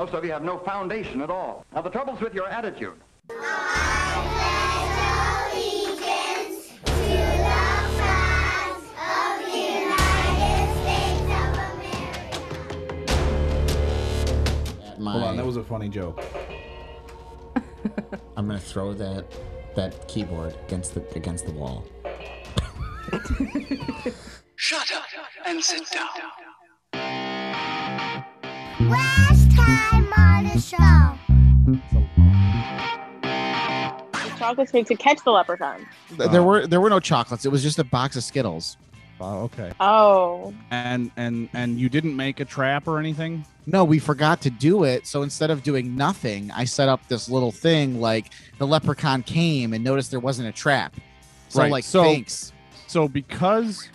Most of you have no foundation at all. Now, the trouble's with your attitude. My, Hold on, that was a funny joke. I'm gonna throw that that keyboard against the against the wall. Shut up and sit down. Last time on the show. The chocolates made to catch the leprechaun. Th- There were there were no chocolates. It was just a box of Skittles. Oh, okay. Oh. And and and you didn't make a trap or anything? No, we forgot to do it. So instead of doing nothing, I set up this little thing like the leprechaun came and noticed there wasn't a trap. So Right, like so- thanks. So because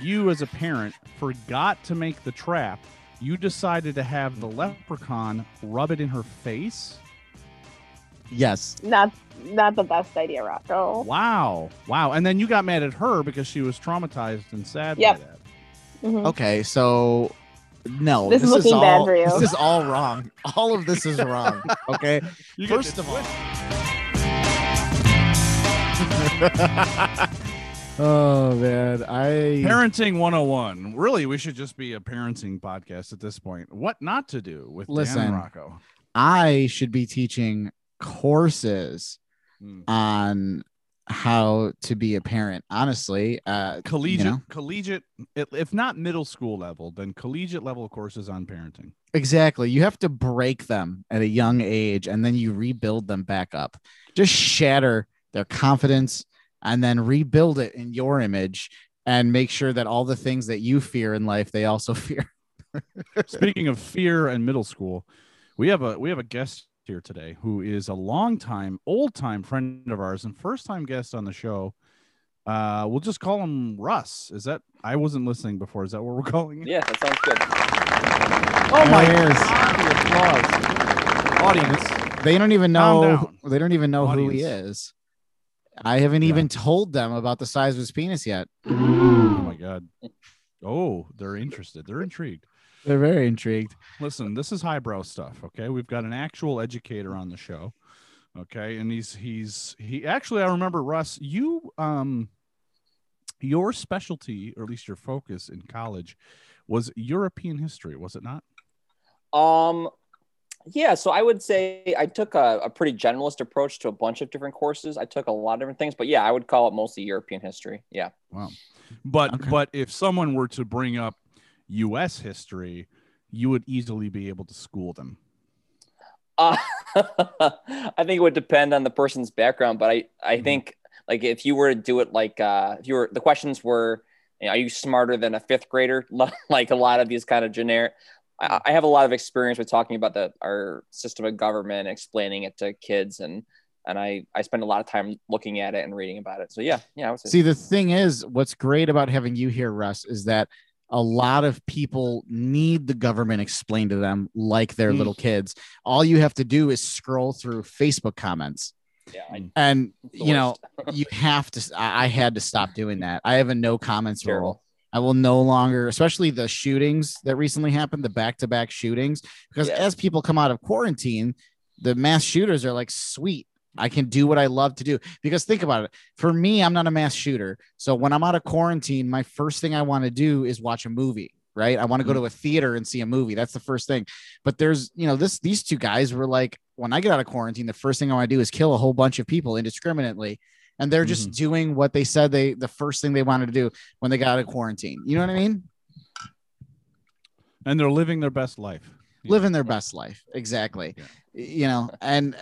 you as a parent forgot to make the trap, you decided to have the leprechaun rub it in her face? Yes. Not not the best idea, Rocco. Wow. Wow. And then you got mad at her because she was traumatized and sad Yep. by that. Mhm. Okay, so no, This is looking all, bad for you. This is all wrong. All of this is wrong. Okay. First of all, twist- oh man, I Parenting 101. Really, we should just be a parenting podcast at this point. What not to do with Dan Listen. and Rocco. I should be teaching courses Hmm. on how to be a parent. Honestly, uh, collegiate know? collegiate if not middle school level then collegiate level courses on parenting Exactly. You have to break them at a young age and then you rebuild them back up. Just shatter their confidence and then rebuild it in your image and make sure that all the things that you fear in life they also fear. speaking of fear and middle school we have a we have a guest here today who is a long time old time friend of ours and first time guest on the show uh we'll just call him russ is that i wasn't listening before is that what we're calling it Yeah, that sounds good. oh my There it is. god the applause audience They don't even know they don't even know who he is. I haven't Yeah. even told them about the size of his penis yet. oh my god oh they're interested they're intrigued They're very intrigued. listen this is highbrow stuff okay we've got an actual educator on the show okay and he's he's he actually i remember russ you um your specialty or at least your focus in college was european history was it not Um, yeah, so I would say I took a, a pretty generalist approach to a bunch of different courses. I took a lot of different things, but yeah, I would call it mostly European history. Yeah. wow but Okay. but if someone were to bring up us history you would easily be able to school them Uh, I think it would depend on the person's background, but I, I Mhm. think like if you were to do it like uh, if you were the questions were, you know, are you smarter than a fifth grader? like a lot of these kind of generic. I, I have a lot of experience with talking about the our system of government, explaining it to kids, and and I I spend a lot of time looking at it and reading about it. So yeah, yeah, I would say See, the thing is, what's great about having you here, Russ, is that a lot of people need the government explained to them like they're Mm. little kids. All you have to do is scroll through Facebook comments. yeah, I, And, you know, you have to, I I had to stop doing that. I have a no comments rule. I will no longer, especially the shootings that recently happened, the back to back shootings, because Yeah. as people come out of quarantine, the mass shooters are like, sweet, I can do what I love to do. Because think about it. For me, I'm not a mass shooter. So when I'm out of quarantine, my first thing I want to do is watch a movie. Right. I want to go hmm. to a theater and see a movie. That's the first thing. But there's, you know, this, these two guys were like, when I get out of quarantine, the first thing I want to do is kill a whole bunch of people indiscriminately. And they're just doing what they said they, the first thing they wanted to do when they got out of quarantine. You know what I mean? and they're living their best life. Living their best life. Exactly. Yeah. you know and uh,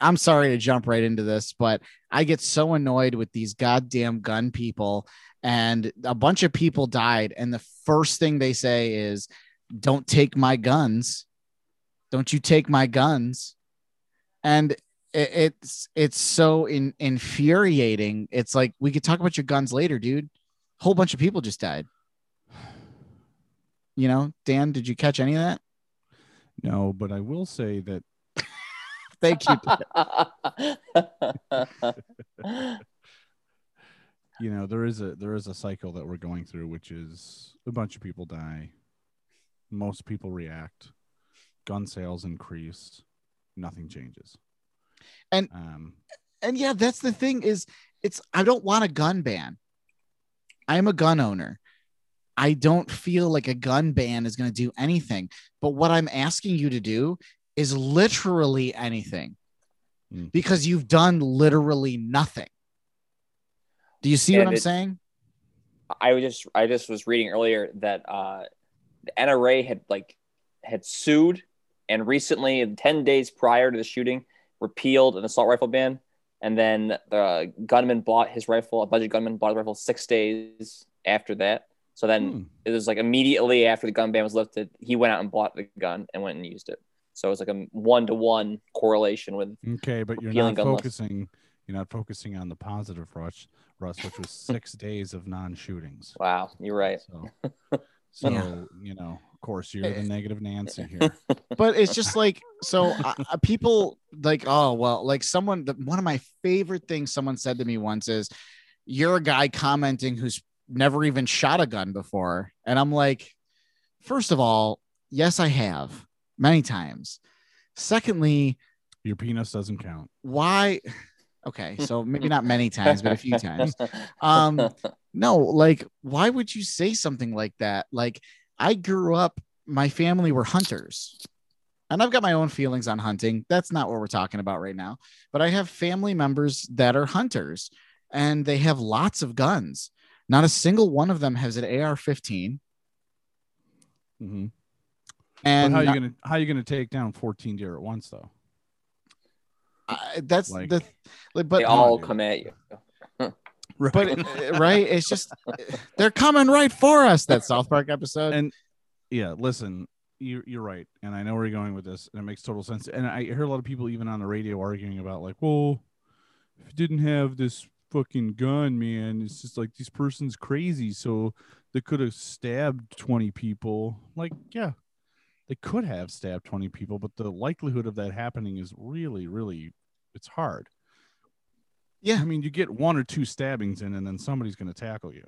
i'm sorry to jump right into this but i get so annoyed with these goddamn gun people and a bunch of people died. And the first thing they say is don't take my guns. Don't you take my guns. And it's it's so in, infuriating. It's like we could talk about your guns later dude. A whole bunch of people just died. You know dan did you catch any of that? No but i will say that Thank you. you know there is a there is a cycle that we're going through which is a bunch of people die. Most people react. Gun sales increase, nothing changes. And- um, and yeah, that's the thing is it's I don't want a gun ban. I'm a gun owner. I don't feel like a gun ban is going to do anything. But what I'm asking you to do is literally anything Mm. because you've done literally nothing. Do you see And what I'm it- saying? I was just I just was reading earlier that uh, the NRA had like had sued and recently, ten days prior to the shooting, repealed an assault rifle ban, and then the gunman bought his rifle. A budget gunman bought his rifle six days after that. So then hmm. it was like immediately after the gun ban was lifted, he went out and bought the gun and went and used it. So it was like a one to one correlation with Okay, but you're not focusing. You're not focusing on the positive rush, Russ, which was six days of non-shootings. wow, you're right. So, so Yeah. you know, of course, you're Eh. the negative Nancy here. but it's just like so uh, uh, people like oh well like someone the, one of my favorite things someone said to me once is you're a guy commenting who's never even shot a gun before and i'm like first of all yes i have many times secondly Your penis doesn't count. why okay so maybe not many times but a few times um no like why would you say something like that like i grew up my family were hunters and i've got my own feelings on hunting that's not what we're talking about right now but i have family members that are hunters and they have lots of guns not a single one of them has an ar-15 hmm and but how not- you gonna how are you gonna take down 14 deer at once though? I- that's like- the like, but they all dude. come at you. But uh, right it's just they're coming right for us that south park episode and yeah, listen, you're you're right, and I know where you're going with this, and it makes total sense. And I hear a lot of people even on the radio arguing about like, well, if you didn't have this fucking gun, man, it's just like this person's crazy, so they could have stabbed 20 people. Like, yeah, they could have stabbed 20 people, but the likelihood of that happening is really, really, it's hard. Yeah. I mean, you get one or two stabbings in, and then somebody's going to tackle you.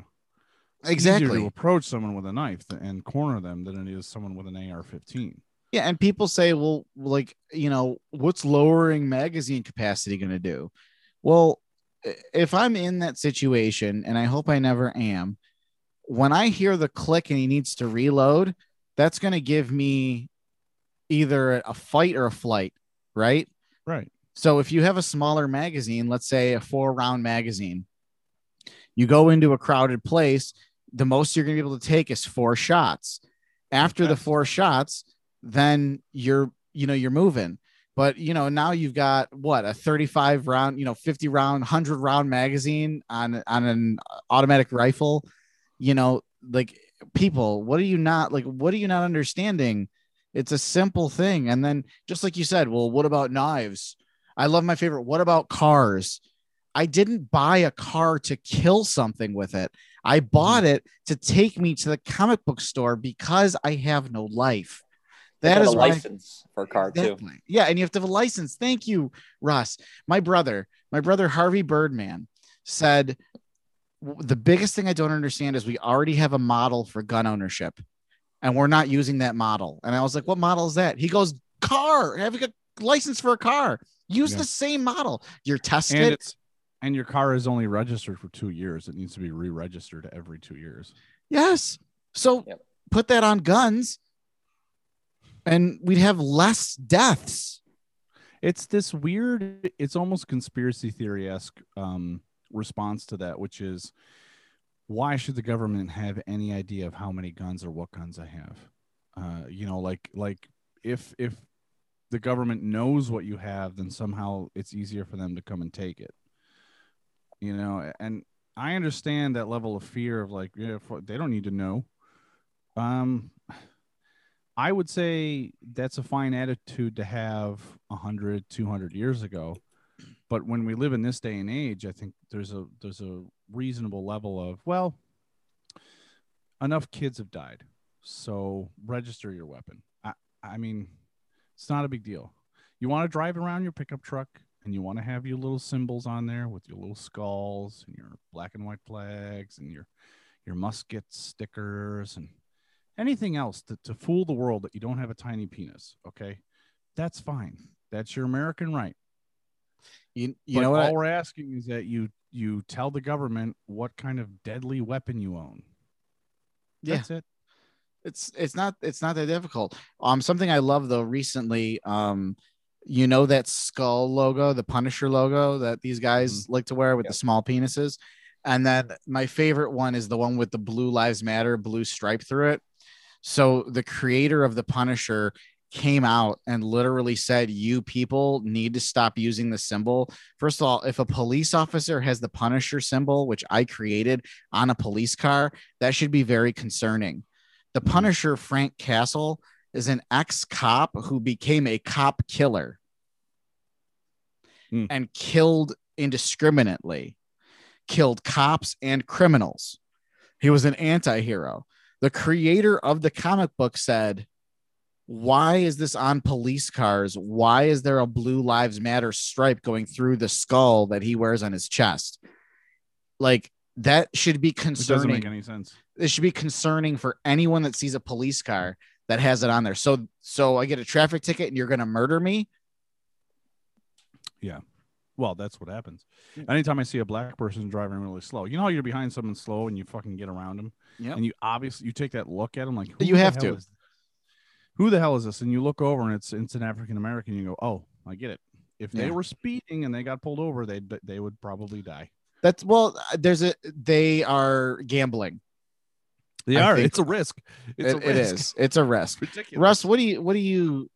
It's exactly easier to approach someone with a knife and corner them than it is someone with an AR-15. Yeah, and people say, well, like, you know, what's lowering magazine capacity going to do? Well, if I'm in that situation, and I hope I never am, when I hear the click and he needs to reload, that's going to give me either a fight or a flight, right? Right. So if you have a smaller magazine, let's say a four round magazine, you go into a crowded place, the most you're going to be able to take is four shots. After the four shots, then you're, you know, you're moving. But, you know, now you've got what a 35 round, you know, 50 round, 100 round magazine on on an automatic rifle. You know, like people, what are you not like what are you not understanding? It's a simple thing. And then just like you said, well, what about knives? I love my favorite. What about cars? I didn't buy a car to kill something with it. I mm. bought it to take me to the comic book store because I have no life. That is a license for a car too. Yeah, and you have to have a license. Thank you, Russ. My brother, my brother Harvey Birdman said the biggest thing I don't understand is we already have a model for gun ownership and we're not using that model. And I was like, what model is that? He goes, car, having a license for a car. Use Yeah. the same model. You're tested. And and your car is only registered for two years. It needs to be re-registered every two years. Yes. So Yep. put that on guns and we'd have less deaths. It's this weird, it's almost conspiracy theory esque um, response to that, which is why should the government have any idea of how many guns or what guns I have? Uh, you know, like like if if the government knows what you have, then somehow it's easier for them to come and take it. You know, and I understand that level of fear of like, yeah, they don't need to know. Um, I would say that's a fine attitude to have 100, 200 years ago. But when we live in this day and age, I think there's a there's a reasonable level of well, enough kids have died, so register your weapon. I I mean, it's not a big deal. You want to drive around your pickup truck and you want to have your little symbols on there with your little skulls and your black and white flags and your your musket stickers and anything else to, to fool the world that you don't have a tiny penis. Okay, that's fine. That's your American right. You, you But know what? all I- we're asking is that you you tell the government what kind of deadly weapon you own. Yeah. That's it. It's it's not it's not that difficult. Um, something I love though recently. Um, you know that skull logo, the Punisher logo that these guys like to wear with the small penises, and then my favorite one is the one with the Blue Lives Matter blue stripe through it. So the creator of the Punisher came out and literally said, "You people need to stop using the symbol." First of all, if a police officer has the Punisher symbol, which I created on a police car, that should be very concerning. The Punisher, Frank Castle, is an ex cop who became a cop killer Hmm. and killed indiscriminately, killed cops and criminals. He was an anti hero. The creator of the comic book said, Why is this on police cars? Why is there a Blue Lives Matter stripe going through the skull that he wears on his chest? Like, that should be It doesn't concerning make any sense. it should be concerning for anyone that sees a police car that has it on there. So so I get a traffic ticket and you're gonna murder me. Yeah. Well, that's what happens. Hmm. Anytime I see a black person driving really slow, you know how you're behind someone slow and you fucking get around them, Yep. and you obviously you take that look at them like who You the have hell to. is- who the hell is this? And you look over and it's it's an African American. You go, oh, I get it. If they were speeding and they got pulled over, they they would probably die. That's well, there's a they are gambling. They I are. think- It's a risk. It's It- a risk. is. It's a risk. ridiculous. Russ, what do you what do you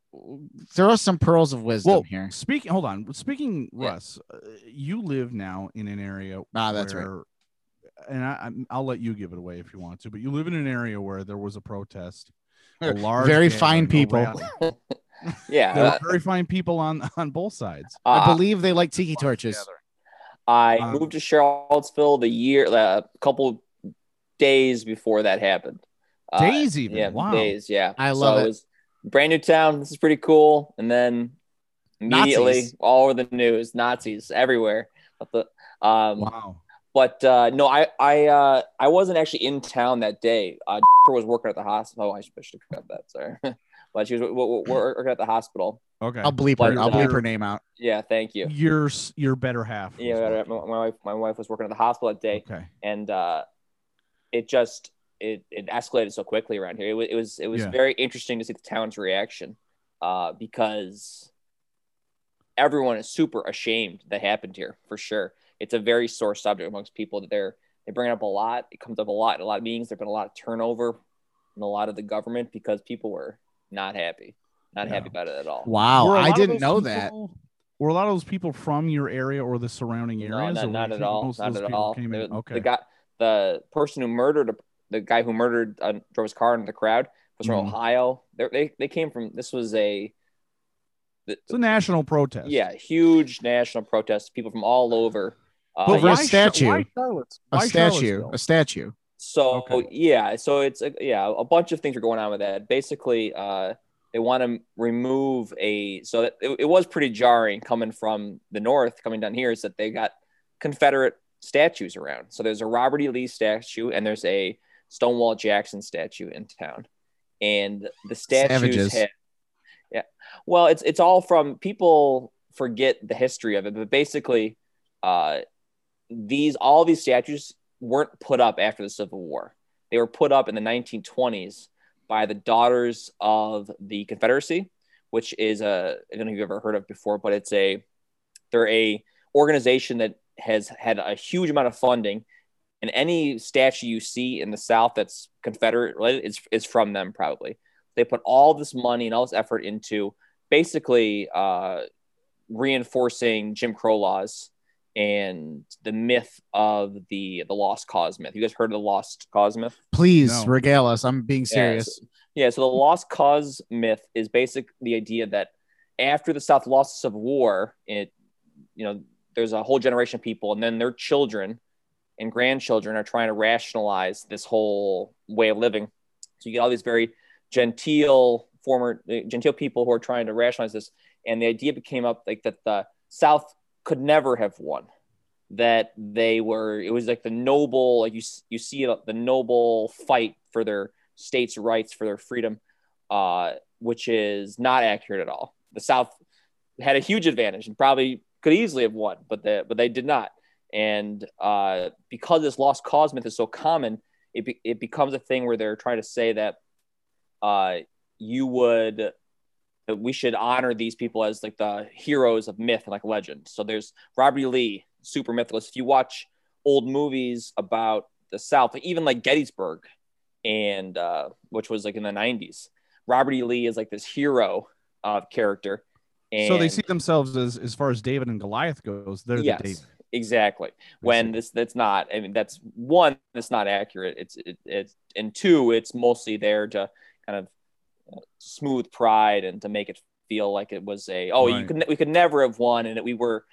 throw us some pearls of wisdom Well, here? speaking, hold on. Speaking, Yeah. Russ, uh, you live now in an area. Ah, that's right. where, And I, I'm- I'll let you give it away if you want to, but you live in an area where there was a protest. A large Very fine people. Yeah, There uh, were very fine people on on both sides. I uh, believe they like tiki torches. I Um, moved to Charlottesville the year, a couple days before that happened. Uh, Days even. yeah, wow. days. Yeah, I love it. was brand new town. This is pretty cool. And then immediately, Nazis. all over the news, Nazis everywhere. But the, um, Wow. but uh, no, I I uh, I wasn't actually in town that day. Uh, was working at the hospital. Oh, I should have got that. Sorry, but she was w- w- working at the hospital. Okay. I'll bleep her. I'll bleep her name out. Yeah, thank you. your your better half. Yeah, working. my, my wife my wife was working at the hospital that day, Okay. and uh, it just it it escalated so quickly around here. It was it was it was Yeah. very interesting to see the town's reaction, uh, because everyone is super ashamed that happened here for sure. It's a very sore subject amongst people that they're they bring it up a lot. It comes up a lot in a lot of meetings. There's been a lot of turnover in a lot of the government because people were not happy, not Yeah. happy about it at all. Wow, Were a I lot of didn't those know that. Were a lot of those people from your area or the surrounding No, areas? not, or not at all. Not at all. came in- The, Okay. the guy, the person who murdered the guy who murdered uh, drove his car into the crowd was from Mhm. Ohio. They're, they they came from. This was a It's a national protest. yeah huge national protest. People from all over. Uh, Over a statue. A statue. A statue. So Okay. yeah, so it's a, yeah, a bunch of things are going on with that. Basically, uh, they want to remove a so that it, it was pretty jarring coming from the north, coming down here, is that they got Confederate statues around. So there's a Robert E. Lee statue and there's a Stonewall Jackson statue in town, and the statues had yeah, well, it's it's all from people forget the history of it, but basically, uh, these all these statues weren't put up after the Civil War. They were put up in the 1920s by the Daughters of the Confederacy, which is a I don't know if you've ever heard of before, but it's a they're a organization that has had a huge amount of funding, and any statue you see in the South that's Confederate related is is from them probably. They put all this money and all this effort into basically uh, reinforcing Jim Crow laws and the myth of the the lost cause myth. You guys heard of the lost cause myth? Please No. regale us. I'm being Yeah, serious. so- Yeah, so the lost cause myth is basic the idea that after the South lost the Civil War, it you know, there's a whole generation of people and then their children and grandchildren are trying to rationalize this whole way of living. So you get all these very genteel former uh, genteel people who are trying to rationalize this and the idea became up like that the South could never have won that they were it was like the noble like you you see the noble fight for their states' rights for their freedom, uh, which is not accurate at all. The South had a huge advantage and probably could easily have won, but they, but they did not. And uh, because this lost cause myth is so common, it, be, it becomes a thing where they're trying to say that uh, you would we should honor these people as like the heroes of myth and like legend. So there's Robert E. Lee, super mythless. If you watch old movies about the South, like even like Gettysburg, and uh, which was like in the 90s, Robert E. Lee is like this hero uh, character. And so they see themselves as as far as David and Goliath goes, they're yes, the David. exactly. When this that's not. I mean, that's one. That's not accurate. It's it, it's and two. It's mostly there to kind of smooth pride and to make it feel like it was a oh you could we could never have won and it, we were.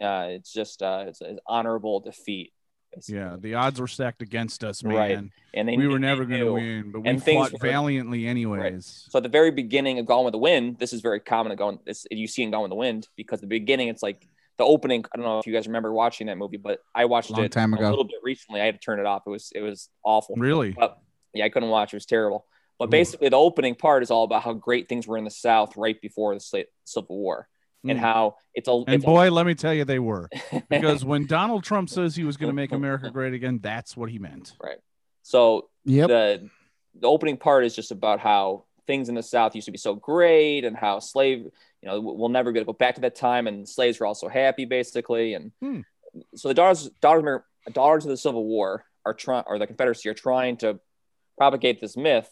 Uh, it's just uh, it's an honorable defeat. basically. Yeah, the odds were stacked against us, man. Right. and they we were never going to win, but we And fought were- valiantly anyways. So at the very beginning of Gone with the Wind, this is very common. To Gone, this you see in Gone with the Wind because the beginning, it's like the opening. I don't know if you guys remember watching that movie, but I watched Long it time a little bit recently. I had to turn it off. It was it was awful. Really? But yeah, I couldn't watch. It was terrible. But Ooh. basically, the opening part is all about how great things were in the South right before the Civil War, and Mm. how it's a And it's a- boy, let me tell you, they were because when Donald Trump says he was going to make America great again, that's what he meant. Right. So Yep. the the opening part is just about how things in the South used to be so great and how slave, you know, we'll never be able to go back to that time and slaves were also happy basically. And Hmm. so the daughters, daughters, daughters of the Civil War are trying, or the Confederacy are trying to propagate this myth.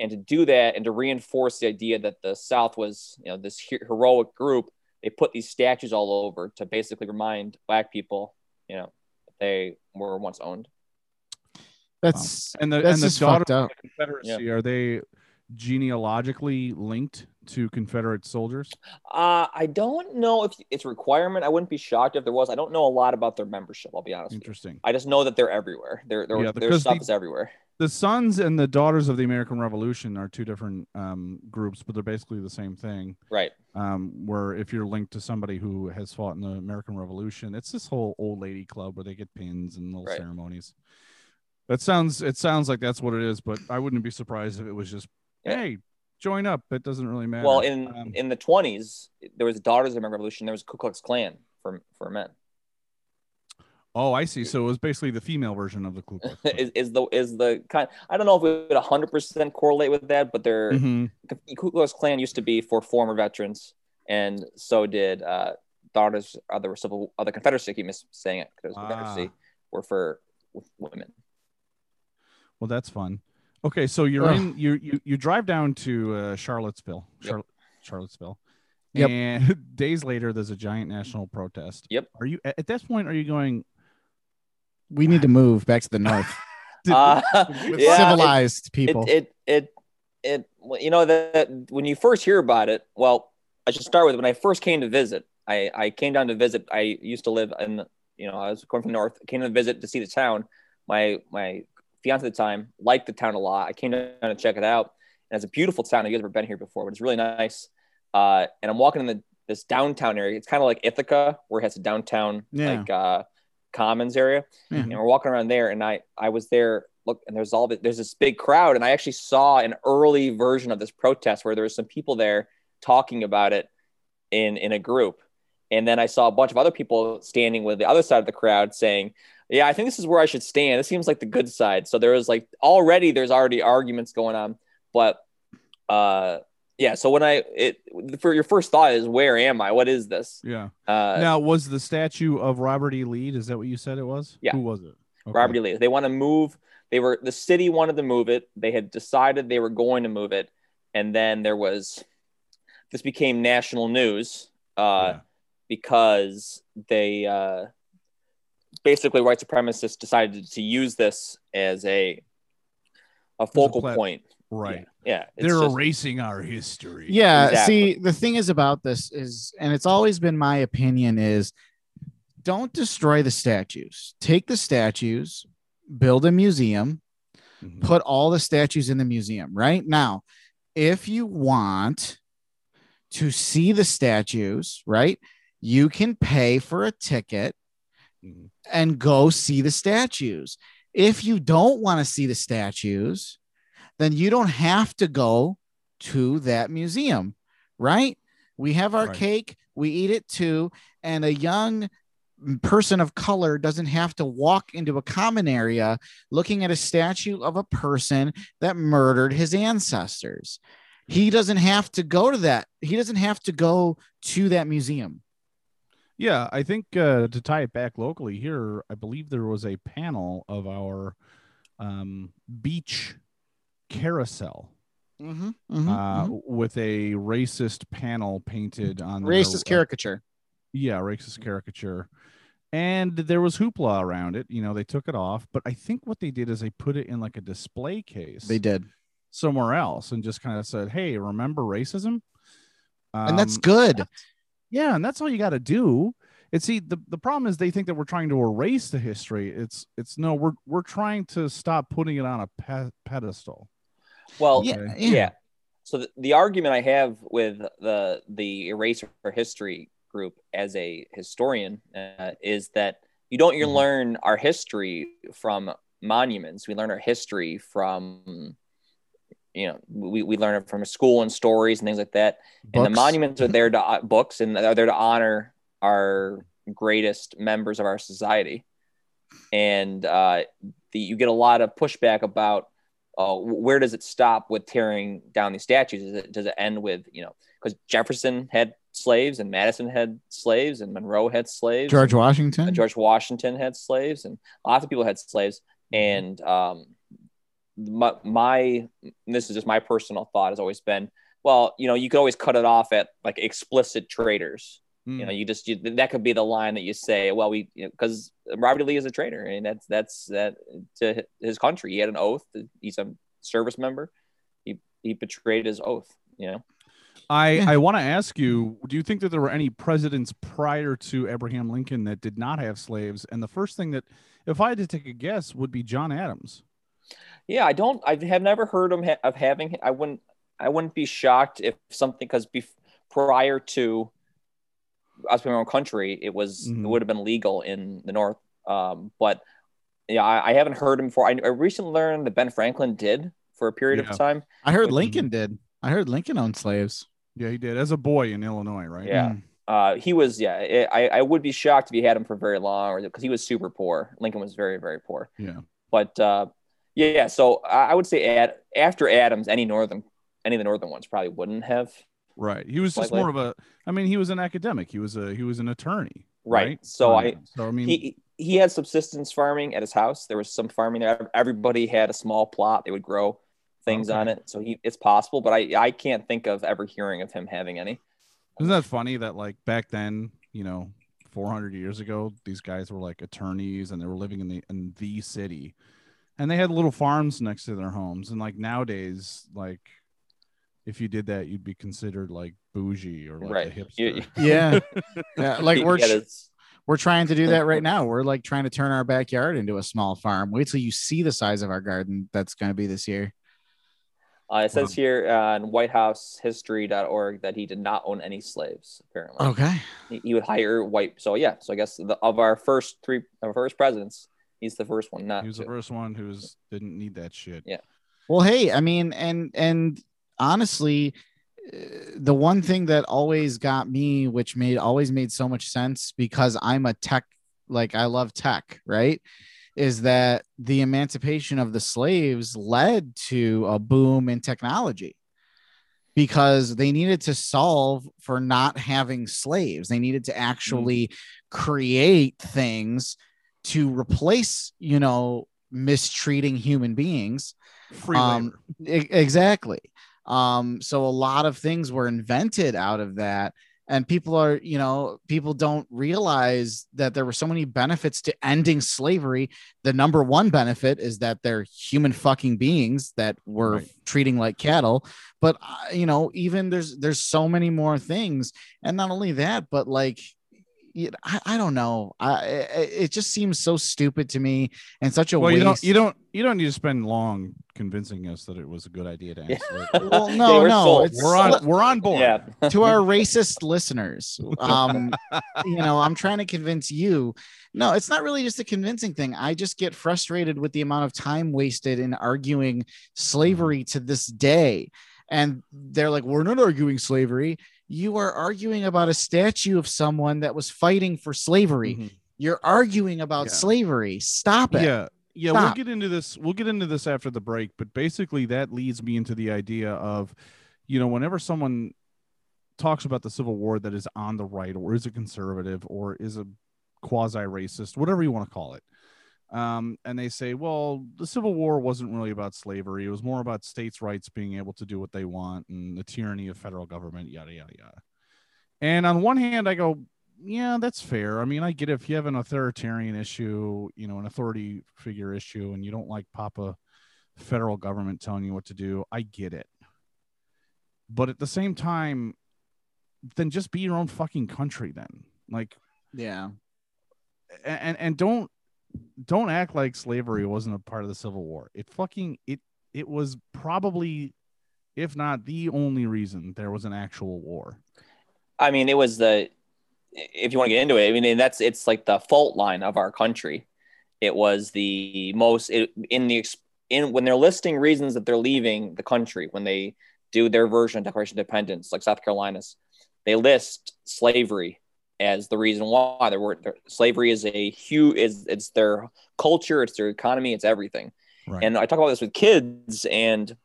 And to do that and to reinforce the idea that the South was, you know, this heroic group, they put these statues all over to basically remind black people, you know, that they were once owned. That's And the that's and the just daughters of the Confederacy are they genealogically linked to Confederate soldiers? Uh, I don't know if it's a requirement. I wouldn't be shocked if there was. I don't know a lot about their membership. I'll be honest. With you. Interesting. I just know that they're everywhere. Their their, Yeah, their stuff the- is everywhere. The sons and the daughters of the American Revolution are two different um, groups, but they're basically the same thing. Right. um, where if you're linked to somebody who has fought in the American Revolution, it's this whole old lady club where they get pins and little Right. ceremonies. That sounds it sounds like that's what it is, but I wouldn't be surprised if it was just Yeah. hey, join up. It doesn't really matter. Well, in Um, in the twenties, there was Daughters of the American Revolution. There was Ku Klux Klan for for men. Oh, I see. So it was basically the female version of the Ku Klux Klan. is, is the is the kind? I don't know if it would hundred percent correlate with that, but there Mhm. Ku Klux Klan used to be for former veterans, and so did uh, Daughters of the Civil of the Confederacy. I keep mis- saying it because Confederacy Ah. were for women. Well, that's fun. Okay, so you're Ugh. in you you you drive down to uh, Charlottesville, Yep. Charlottesville. Yep. And days later, there's a giant national protest. Yep. Are you at at this point? Are you going? We need to move back to the north Uh, with yeah, it- civilized people. It, it, it, it, you know, that when you first hear about it, well, I should start with when I first came to visit. I, I came down to visit. I used to live in, you know, I was going from the north. came to visit to see the town. My my fiance at the time liked the town a lot. I came down to check it out, and it's a beautiful town. You guys ever been here before, but it's really nice. Uh, and I'm walking in the this downtown area. It's kind of like Ithaca, where it has a downtown Yeah. like uh, commons area Yeah. and we're walking around there and i i was there look and there's all the, there's this big crowd and i actually saw an early version of this protest where there was some people there talking about it in in a group. And then i saw a bunch of other people standing with the other side of the crowd saying yeah i think this is where i should stand. This seems like the good side. So there was like already there's already arguments going on but uh yeah so when i it for your first thought is where am i what is this yeah. uh now, was the statue of Robert E. Lee? Is that what you said it was? Yeah. Who was it? Okay. Robert E. Lee. They want to move. They were the city wanted to move it. They had decided they were going to move it, and then there was this became national news uh, Yeah. because they uh, basically white supremacists decided to use this as a a focal plat- point. Right. Yeah, it's They're just- erasing our history. Yeah. Exactly. See, the thing is about this is, and it's always been my opinion is don't destroy the statues. Take the statues, build a museum, Mhm. put all the statues in the museum right now. If you want to see the statues, right, you can pay for a ticket Mhm. and go see the statues. If you don't want to see the statues, then you don't have to go to that museum, right? We have our Right. cake, we eat it too, and a young person of color doesn't have to walk into a common area looking at a statue of a person that murdered his ancestors. He doesn't have to go to that. He doesn't have to go to that museum. Yeah, I think uh, to tie it back locally here, I believe there was a panel of our um, beach carousel Mm-hmm. uh, with a racist panel painted on the Racist caricature. Yeah, racist caricature. And there was hoopla around it. You know, they took it off, but I think what they did is they put it in like a display case They did. somewhere else and just kind of said, "Hey, remember racism?" And that's Um, good. Yeah, and that's all you got to do. And see, the, the problem is they think that we're trying to erase the history. It's it's no, we're we're trying to stop putting it on a pe- pedestal. Well, Yeah, yeah. yeah. So the, the argument I have with the the Eraser History group as a historian uh, is that you don't Mhm. learn our history from monuments. We learn our history from you know we, we learn it from a school and stories and things like that. And the monuments are there to uh, books and are there to honor our greatest members of our society. And uh, the, you get a lot of pushback about uh, where does it stop with tearing down these statues? Is it, does it end with, you know, because Jefferson had slaves and Madison had slaves and Monroe had slaves. George and, Washington. uh, George Washington had slaves and lots of people had slaves. And um, my, my, this is just my personal thought has always been, well, you know, you could always cut it off at like explicit traitors. You know, hmm. you just you, that could be the line that you say. Well, we because Robert E. Lee is a traitor, and that's that's that to his country. He had an oath. He's a service member. He he betrayed his oath. You know. I I want to ask you, do you think that there were any presidents prior to Abraham Lincoln that did not have slaves? And the first thing that, if I had to take a guess, would be John Adams. Yeah, I don't. I have never heard him ha- of having. I wouldn't. I wouldn't be shocked if something because bef- prior to us being our own country, it was Mhm. it would have been legal in the North. Um, but yeah, I, I haven't heard him before. I, I recently learned that Ben Franklin did for a period Yeah. of time. I heard. Lincoln did. I heard Lincoln owned slaves. Yeah, he did as a boy in Illinois, right? Yeah. Mm. Uh, he was. Yeah, I, I would be shocked if he had him for very long, or because he was super poor. Lincoln was very very poor. Yeah. But uh, yeah, so I I would say ad, after Adams, any northern, any of the northern ones probably wouldn't have. Right. He was just more of a. I mean, he was an academic. He was a. He was an attorney. Right. So um, I- So I mean, He he had subsistence farming at his house. There was some farming there. Everybody had a small plot. They would grow things Okay. on it. So he it's possible, but I I can't think of ever hearing of him having any. isn't that funny that like back then, you know, 400 years ago, these guys were like attorneys and they were living in the in the city, and they had little farms next to their homes. And like nowadays, like if you did that, you'd be considered like bougie or like Right. a hipster. Yeah. yeah. Like we're had tr- his- we're trying to do that right now. We're like trying to turn our backyard into a small farm. Wait till you see the size of our garden that's going to be this year. uh, it says Wow. here on WhiteHouseHistory.org that he did not own any slaves. Apparently, Okay. he, he would hire white. So yeah, so I guess the, of our first three, our first presidents, he's the first one not He was the first one who's didn't need that shit. Yeah. Well, hey, I mean, and and honestly, uh, the one thing that always got me, which made always made so much sense because I'm a tech, like I love tech, right? Is that the emancipation of the slaves led to a boom in technology because they needed to solve for not having slaves. They needed to actually create things to replace, you know, mistreating human beings Free Um. E- exactly. Um, so a lot of things were invented out of that. And people are, you know, people don't realize that there were so many benefits to ending slavery. The number one benefit is that they're human fucking beings that we're Right. treating like cattle. But uh, you know, even there's there's so many more things, and not only that, but like, you- I, I don't know. I, it, it just seems so stupid to me and such a well, you don't you don't you don't need to spend long convincing us that it was a good idea to Yeah. ask. Well, Yeah, no, we're no, it's We're on we're on board. Yeah. to our racist listeners. Um, you know, I'm trying to convince you. No, it's not really just a convincing thing. I just get frustrated with the amount of time wasted in arguing slavery to this day. And they're like, we're not arguing slavery. You are arguing about a statue of someone that was fighting for slavery. Mhm. You're arguing about Yeah. slavery. Stop it. Yeah. Yeah, we'll get into this. We'll get into this after the break, but basically that leads me into the idea of, you know, whenever someone talks about the Civil War that is on the right or is a conservative or is a quasi racist, whatever you want to call it. Um, and they say, well, the Civil War wasn't really about slavery. It was more about states' rights being able to do what they want and the tyranny of federal government, yada, yada, yada. And on one hand, I go, yeah, that's fair. I mean, I get it. if you have an authoritarian issue, you know, an authority figure issue, and you don't like Papa federal government telling you what to do, I get it. But at the same time, then just be your own fucking country then. Like Yeah. and and don't don't act like slavery wasn't a part of the Civil War. It fucking it it was probably if not the only reason there was an actual war. I mean, it was the if you want to get into it, I mean, that's it's like the fault line of our country. It was the most it, in the in when they're listing reasons that they're leaving the country when they do their version of Declaration of Independence, like South Carolina's, they list slavery as the reason why there were there, slavery is a huge is it's their culture, it's their economy, it's everything. Right. And I talk about this with kids, and a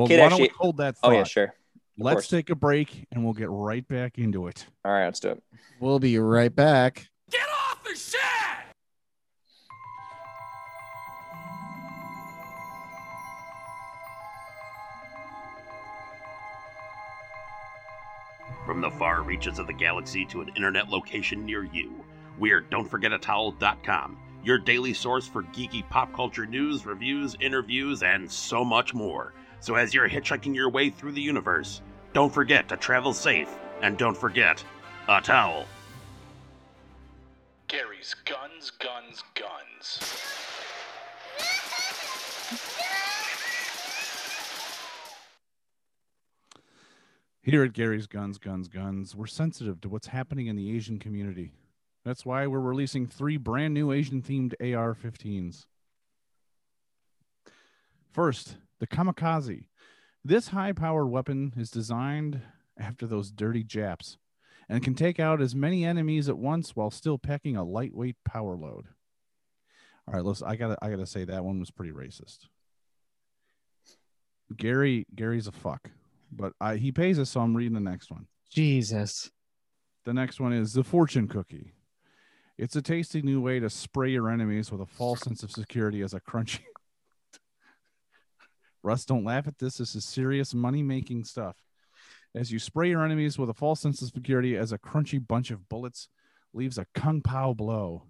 well, kid why don't actually. we hold that thought. Oh yeah, sure. Let's course. take a break and we'll get right back into it. All right, let's do it. We'll be right back. Get off the shed! From the far reaches of the galaxy to an internet location near you, we're Don'tForgetATowel.com, your daily source for geeky pop culture news, reviews, interviews, and so much more. So as you're hitchhiking your way through the universe, don't forget to travel safe, and don't forget a towel. Gary's Guns, Guns, Guns. Here at Gary's Guns, Guns, Guns, we're sensitive to what's happening in the Asian community. That's why we're releasing three brand new Asian themed AR 15s. First, the Kamikaze. This high powered weapon is designed after those dirty Japs and can take out as many enemies at once while still packing a lightweight power load. All right, listen, I gotta I gotta say that one was pretty racist. Gary Gary's a fuck, but I, he pays us, so I'm reading the next one. Jesus. The next one is the fortune cookie. It's a tasty new way to spray your enemies with a false sense of security as a crunchy. Russ, don't laugh at this. This is serious money making stuff. As you spray your enemies with a false sense of security as a crunchy bunch of bullets leaves a kung pao blow.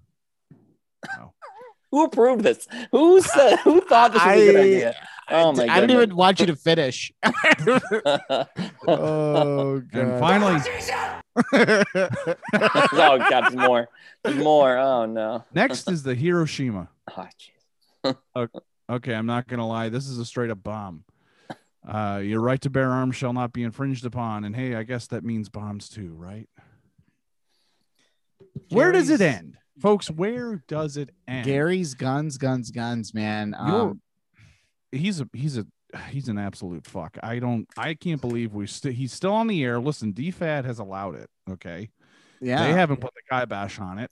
Who approved this? Who said? Who thought this was a good idea? Oh my god! I didn't even want you to finish. oh And finally, oh god, there's more. There's more. Oh no. next is the Hiroshima. Oh, jeez. Okay, I'm not gonna lie. This is a straight up bomb. Uh, your right to bear arms shall not be infringed upon, and hey, I guess that means bombs too, right? Where does it end, folks? Where does it end? Gary's guns, guns, guns, man. Um, he's a he's a he's an absolute fuck. I don't I can't believe we still he's still on the air. Listen, DFAT has allowed it. Okay, yeah. they haven't put the kibosh on it.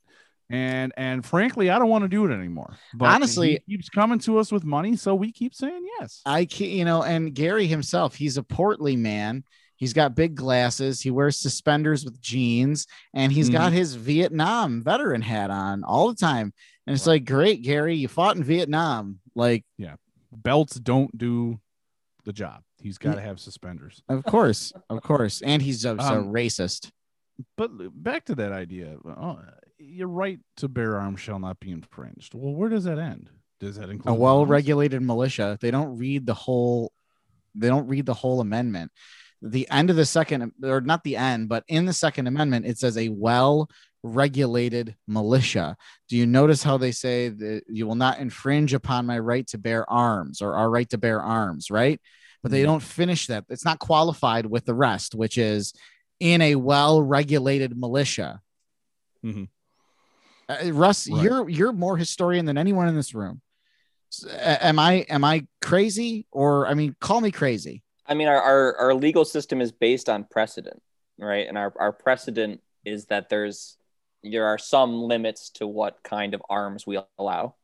And and frankly, I don't want to do it anymore. But Honestly- he keeps coming to us with money, so we keep saying yes. I can't, you know, and Gary himself, he's a portly man. He's got big glasses. He wears suspenders with jeans, and he's Mm-hmm. got his Vietnam veteran hat on all the time. And it's Right. like, great, Gary, you fought in Vietnam. Like, yeah, belts don't do the job. He's got to have suspenders. of course, of course. And he's a, a Um, racist. But back to that idea, uh, your right to bear arms shall not be infringed. Well, where does that end? Does that include A well-regulated militia. They don't read the whole. They don't read the whole amendment. The end of the second, or not the end, but in the Second Amendment, it says a well regulated militia. Do you notice how they say that you will not infringe upon my right to bear arms or our right to bear arms, right? But they Mhm. don't finish that. It's not qualified with the rest, which is in a well regulated militia. Mhm. Uh, Russ, Right. you're you're more historian than anyone in this room. Am I am I crazy or I mean, call me crazy. I mean, our, our, our legal system is based on precedent, right? And our, our precedent is that there's there are some limits to what kind of arms we allow.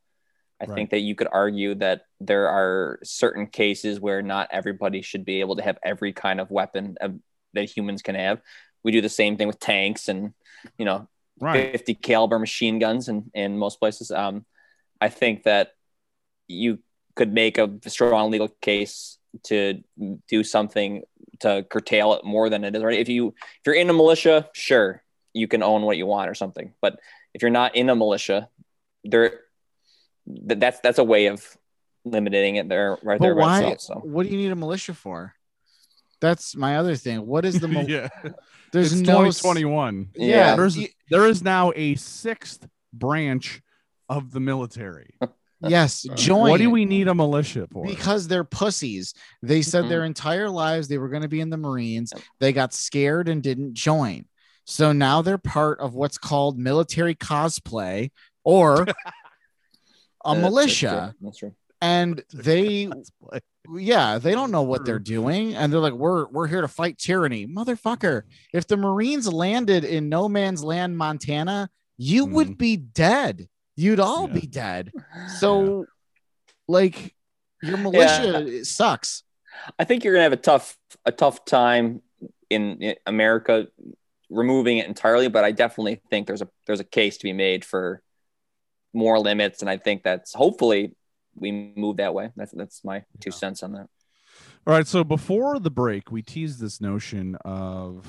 I Right. think that you could argue that there are certain cases where not everybody should be able to have every kind of weapon um, that humans can have. We do the same thing with tanks and you know Right. 50 caliber machine guns in, in most places. Um, I think that you could make a strong legal case to do something to curtail it more than it is already. If you if you're in a militia, sure, you can own what you want or something. But if you're not in a militia, there th- that's that's a way of limiting it there right there But by why? itself. So What do you need a militia for? That's my other thing. What is the mil- yeah. there's it's no 2021. Yeah, There's there is now a sixth branch of the military. yes, join. What do we need a militia for? because they're pussies. They said Mhm. their entire lives they were going to be in the Marines. They got scared and didn't join. So now they're part of what's called military cosplay or a that- that's true. militia. That's true. And they Cosplay. yeah, they don't know what they're hmm. doing, and they're like, "We're we're here to fight tyranny, motherfucker." If the Marines landed in no man's land, Montana, you would mm-hmm. be dead. You'd all. Yeah. be dead. So, like, your militia sucks. I think you're gonna have a tough a tough time in, in America removing it entirely, but I definitely think there's a there's a case to be made for more limits, and I think that's hopefully we move that way. That's that's my two cents on that. All right. So before the break, we teased this notion of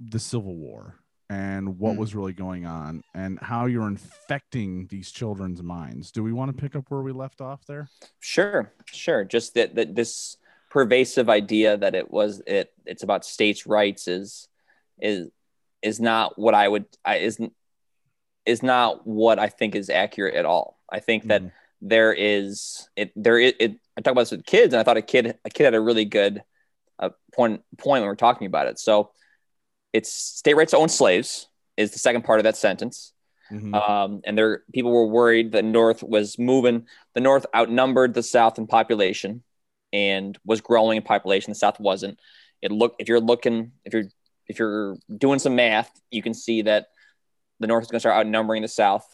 the Civil War and what Hmm. was really going on and how you're infecting these children's minds. Do we want to pick up where we left off there? Sure, sure. Just that that this pervasive idea that it was it it's about states' rights is is is not what I would I isn't is not what I think is accurate at all. I think that Mhm. there is it there is it I talk about this with kids and I thought a kid a kid had a really good uh, point point when we we're talking about it. So it's state rights to own slaves is the second part of that sentence Mhm. um, and there people were worried the North was moving. The North outnumbered the South in population and was growing in population. The South wasn't. It look if you're looking if you're if you're doing some math, you can see that the North is going to start outnumbering the South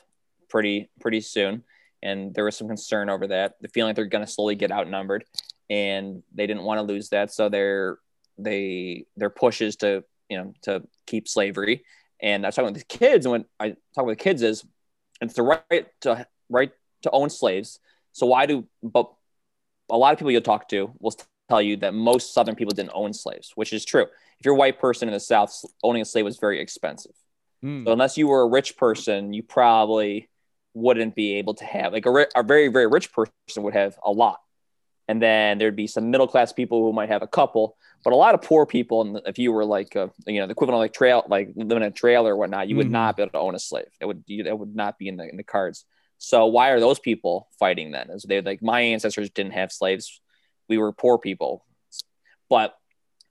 pretty pretty soon. And there was some concern over that. The feeling they're going to slowly get outnumbered, and they didn't want to lose that. So their they their pushes to you know to keep slavery and I was talking with the kids, and when I talk with the kids is it's the right to right to own slaves. So why do but a lot of people you'll talk to will tell you that most Southern people didn't own slaves, which is true. If you're a white person in the South, owning a slave was very expensive. Mm. So unless you were a rich person, you probably wouldn't be able to have like a, a very very rich person would have a lot, and then there'd be some middle class people who might have a couple, but a lot of poor people. And if you were like uh you know the equivalent of like trail like living in a trailer or whatnot, you would Mhm. not be able to own a slave. It would that would not be in the in the cards. So why are those people fighting then? Is they like my ancestors didn't have slaves, we were poor people, but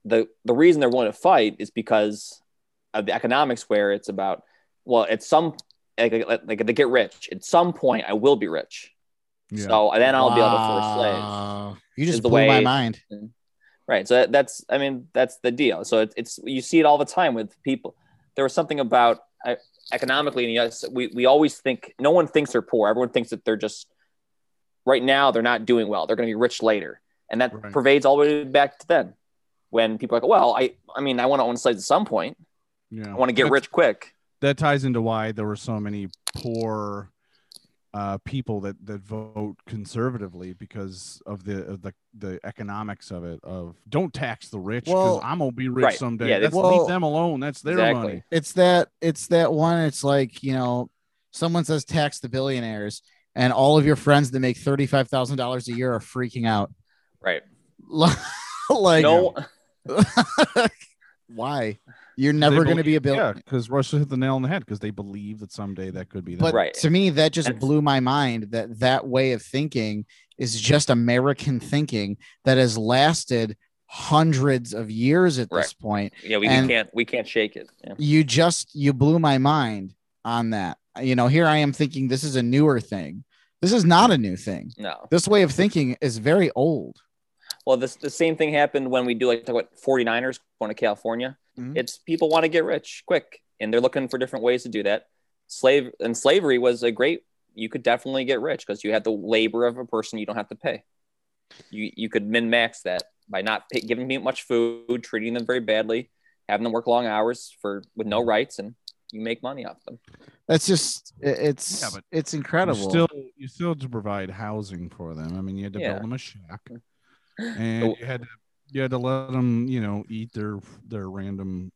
the the reason they're willing to fight is because of the economics where it's about well at some like, like, like to get rich at some point i will be rich Yeah. so then i'll be able to force slaves You just blew my mind. right so that, that's i mean that's the deal so it, it's you see it all the time with people there was something about uh, economically in the US, we, we always think no one thinks they're poor everyone thinks that they're just right now they're not doing well they're going to be rich later and that Right. pervades all the way back to then when people are like well i i mean i want to own slaves at some point yeah. i want to get That's- rich quick That ties into why there were so many poor uh, people that that vote conservatively because of the of the the economics of it. Of don't tax the rich because Well- I'm gonna be rich Right. someday. Yeah, Let's that's- leave them alone. That's their Exactly. money. It's that it's that one. It's like, you know, someone says tax the billionaires, and all of your friends that make $35,000 a year are freaking out. right like, no why? You're never going to be a believe- bill. Yeah, because Russia hit the nail on the head because they believe that someday that could be them. But Right. to me, that just And- blew my mind that that way of thinking is just American thinking that has lasted hundreds of years at this point. Yeah, we, And- we can't we can't shake it. Yeah. You just you blew my mind on that. You know, here I am thinking this is a newer thing. This is not a new thing. No. This way of thinking is very old. Well, this the same thing happened when we do like talk about 49ers going to California. Mhm. It's people want to get rich quick and they're looking for different ways to do that. Slave and slavery was a great you could definitely get rich because you had the labor of a person you don't have to pay. You you could min max that by not pay, giving them much food, treating them very badly, having them work long hours for with no rights, and you make money off them. That's just it's Yeah, but it's You incredible. still, you still had to provide housing for them. I mean, you had to Yeah. build them a shack, and Oh. you had to, you had to let them, you know, eat their their random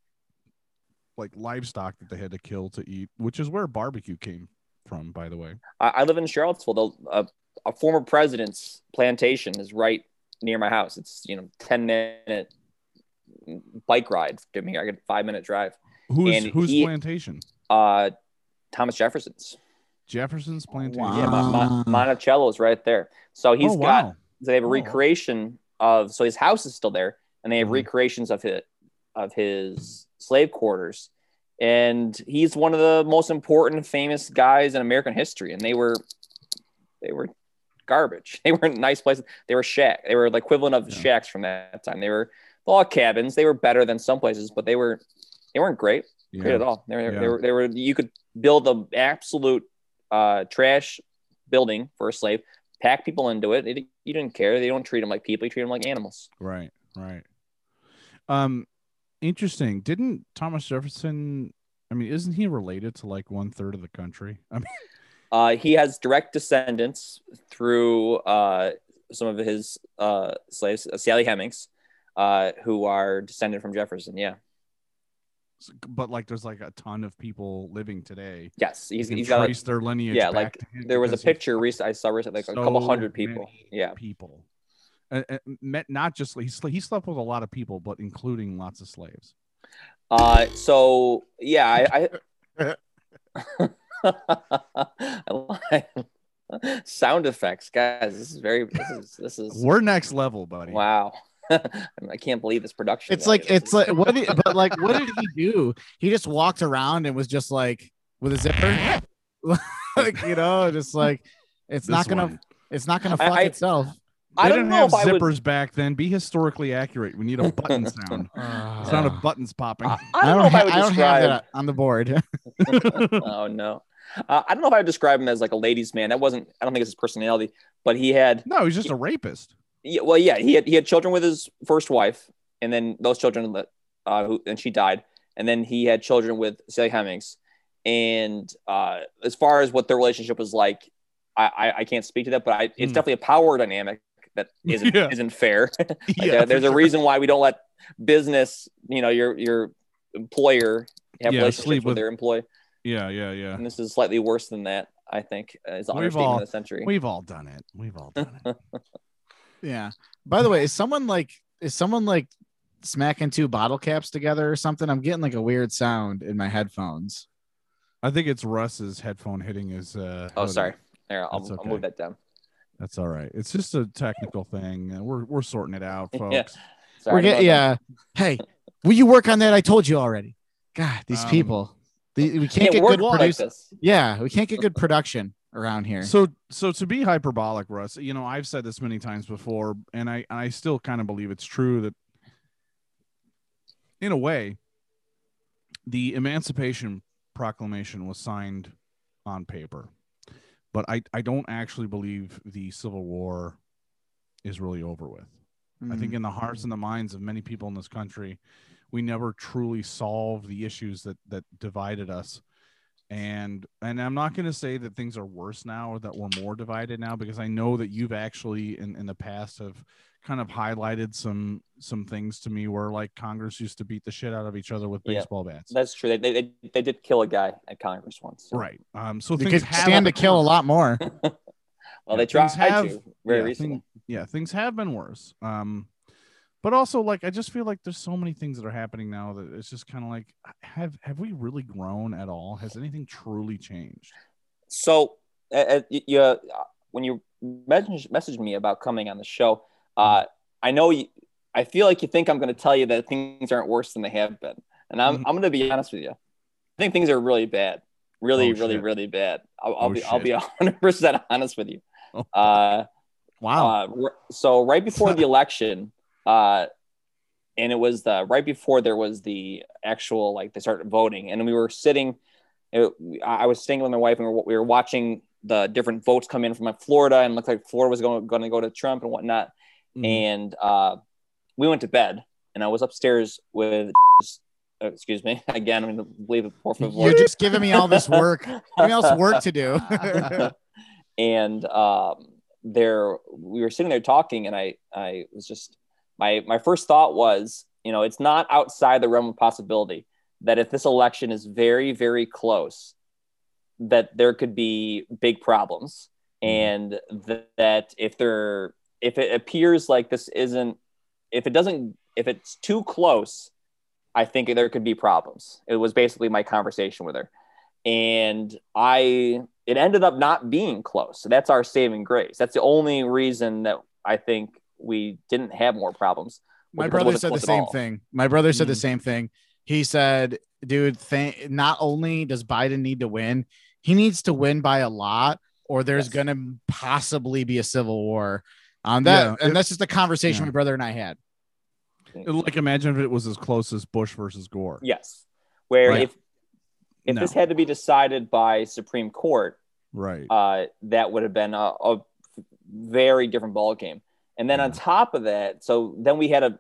like livestock that they had to kill to eat, which is where barbecue came from, by the way. I, I live in Charlottesville. The, a, a former president's plantation is right near my house. It's you know ten minute bike ride. Give me I get five minute drive. Who's And whose he- plantation? Uh, Thomas Jefferson's. Jefferson's plantation. Wow. Yeah, Mon- Mon- Monticello is right there. So he's oh, got wow. they have a Oh. recreation of so his house is still there, and they have Mhm. recreations of his of his slave quarters. And he's one of the most important, famous guys in American history. And they were they were garbage. They weren't nice places. They were shack. They were the equivalent of Yeah. shacks from that time. They were log cabins. They were better than some places, but they were they weren't great great at all. They were, Yeah. they were, they were, you could build an absolute uh, trash building for a slave, pack people into it. It- You didn't care. They don't treat them like people. You treat them like animals. Right, right. Um, interesting. Didn't Thomas Jefferson? I mean, isn't he related to like one third of the country? I mean, Uh, he has direct descendants through uh, some of his uh, slaves, uh, Sally Hemings, uh, who are descended from Jefferson. Yeah. But like, there's like a ton of people living today. Yes. He's, He's, can he's got, trace their lineage. yeah, back like to him there was a picture recent, I saw recently, like a couple hundred people. many Yeah. people. Uh, uh, met not just he slept, he slept with a lot of people, but including lots of slaves. Uh, so yeah, I, I, I sound effects, guys. This is very. This is this is We're next level, buddy. wow. I can't believe this production. It's like it's like what did, but like what did he do? He just walked around and was just like with a zipper. like you know, just like it's not gonna one. it's not gonna fuck I- itself. I They don't didn't know have if I would. zippers back then. Be historically accurate. We need a button sound. Sound of buttons popping. I, I don't know if ha- I would I don't have that on the board. oh no, uh, I don't know if I would describe him as like a ladies' man. That wasn't. I don't think it's his personality, but he had. no, he's just a rapist. Yeah, well, yeah, he had he had children with his first wife, and then those children, uh, who and she died, and then he had children with Sally Hemings, and uh, as far as what their relationship was like, I I, I can't speak to that, but I, it's Hmm. definitely a power dynamic that isn't Yeah. isn't fair. Like, Yeah, uh, there's a sure. reason why we don't let business, you know, your your employer have Yeah, relationships sleep with, with- their employee, Yeah, yeah, yeah. and this is slightly worse than that. I think uh, is the We've all- of the century. We've all done it. We've all done it. Yeah. By the way, is someone like is someone like smacking two bottle caps together or something? I'm getting like a weird sound in my headphones. I think it's Russ's headphone hitting his. Uh, oh, sorry. There, I'll, That's I'll move that down. That's all right. It's just a technical thing. We're we're sorting it out, folks. Yeah. Sorry We're about getting that. yeah. Hey, will you work on that? I told you already. God, these Um, people. The, we can't Can't get work good like produce. this. yeah, we can't get good production around here. So so to be hyperbolic, Russ, you know, I've said this many times before, and I I still kind of believe it's true that in a way, the Emancipation Proclamation was signed on paper. But I, I don't actually believe the Civil War is really over with. I think mm-hmm. in the hearts and the minds of many people in this country, we never truly solved the issues that that divided us. And and I'm not going to say that things are worse now or that we're more divided now because I know that you've actually in in the past have kind of highlighted some some things to me where like Congress used to beat the shit out of each other with Yeah. baseball bats. That's true. They, they, they did kill a guy at Congress once. so- right. Um so we things could stand to kill a lot more. Well, Yeah, they tried have- to very yeah, recently. thing- yeah, things have been worse. Um, but also like I just feel like there's so many things that are happening now that it's just kind of like have have we really grown at all? Has anything truly changed? So, uh, you, uh, when you messaged, messaged me about coming on the show, uh, I know you, I feel like you think I'm going to tell you that things aren't worse than they have been. And I'm, Mhm. I'm going to be honest with you. I think things are really bad. Really, Oh, really, really bad. I'll, I'll Oh, be, I'll shit. be hundred percent honest with you. Oh. Uh, Wow. uh, so right before the election, uh, and it was the right before there was the actual like they started voting, and we were sitting. It, I was staying with my wife, and we were, we were watching the different votes come in from like Florida, and it looked like Florida was going going to go to Trump and whatnot. Mhm. And uh, we went to bed, and I was upstairs with. uh, excuse me again. I'm to leave it favor You're just giving me all this work. Giving all this work to do. and um, there we were sitting there talking, and I I was just my my first thought was, you know, it's not outside the realm of possibility that if this election is very very close, that there could be big problems, mm-hmm. and th- that if there if it appears like this isn't if it doesn't if it's too close i think there could be problems. It was basically my conversation with her. And i it ended up not being close. So that's our saving grace. That's the only reason that i think we didn't have more problems My brother said the same thing. My brother said the Mhm. same thing. He said, dude, th- not only does Biden need to win, he needs to win by a lot, or there's Yes. going to possibly be a civil war. Um, that Yeah, and it- that's just a conversation yeah. my brother and I had. like imagine if it was as close as Bush versus Gore. yes where Right. if if No. this had to be decided by supreme court Right. uh, that would have been a, a very different ball game. And then on top of that, so then we had a,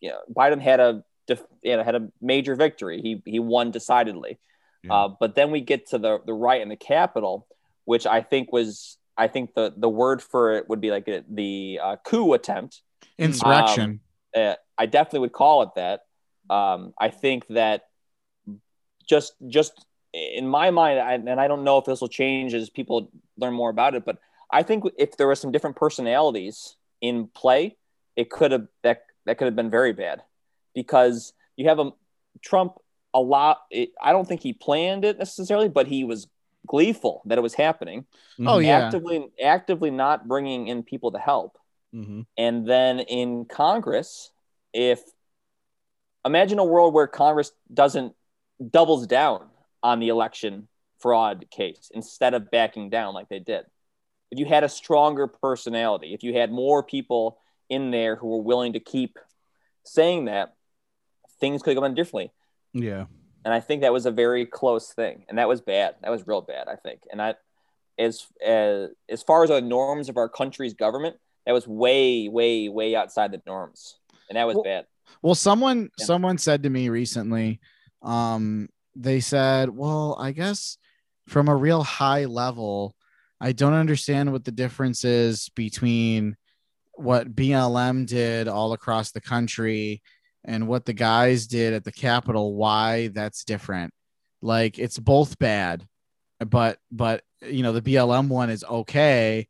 you know, Biden had a, def- you know, had a major victory. He he won decidedly. Yeah. Uh, but then we get to the the right in the Capitol, which I think was, I think the the word for it would be like a, the uh, coup attempt. Insurrection. Uh, I definitely would call it that. Um, I think that just just in my mind, I, and I don't know if this will change as people learn more about it, but I think if there were some different personalities in play, it could have that that could have been very bad because you have a Trump a lot. It, I don't think he planned it necessarily, but he was gleeful that it was happening. oh yeah. Actively, actively not bringing in people to help. hmm And then in Congress, if imagine a world where Congress doesn't doubles down on the election fraud case instead of backing down like they did. If you had a stronger personality, if you had more people in there who were willing to keep saying that, things could have gone differently. Yeah. And I think that was a very close thing, and that was bad. That was real bad, I think. And I, as as as far as the norms of our country's government, that was way, way, way outside the norms, and that was Well, bad. Well, someone Yeah. someone said to me recently, um, they said, "Well, I guess from a real high level, I don't understand what the difference is between what BLM did all across the country and what the guys did at the Capitol. Why that's different? Like it's both bad, but but you know the BLM one is okay."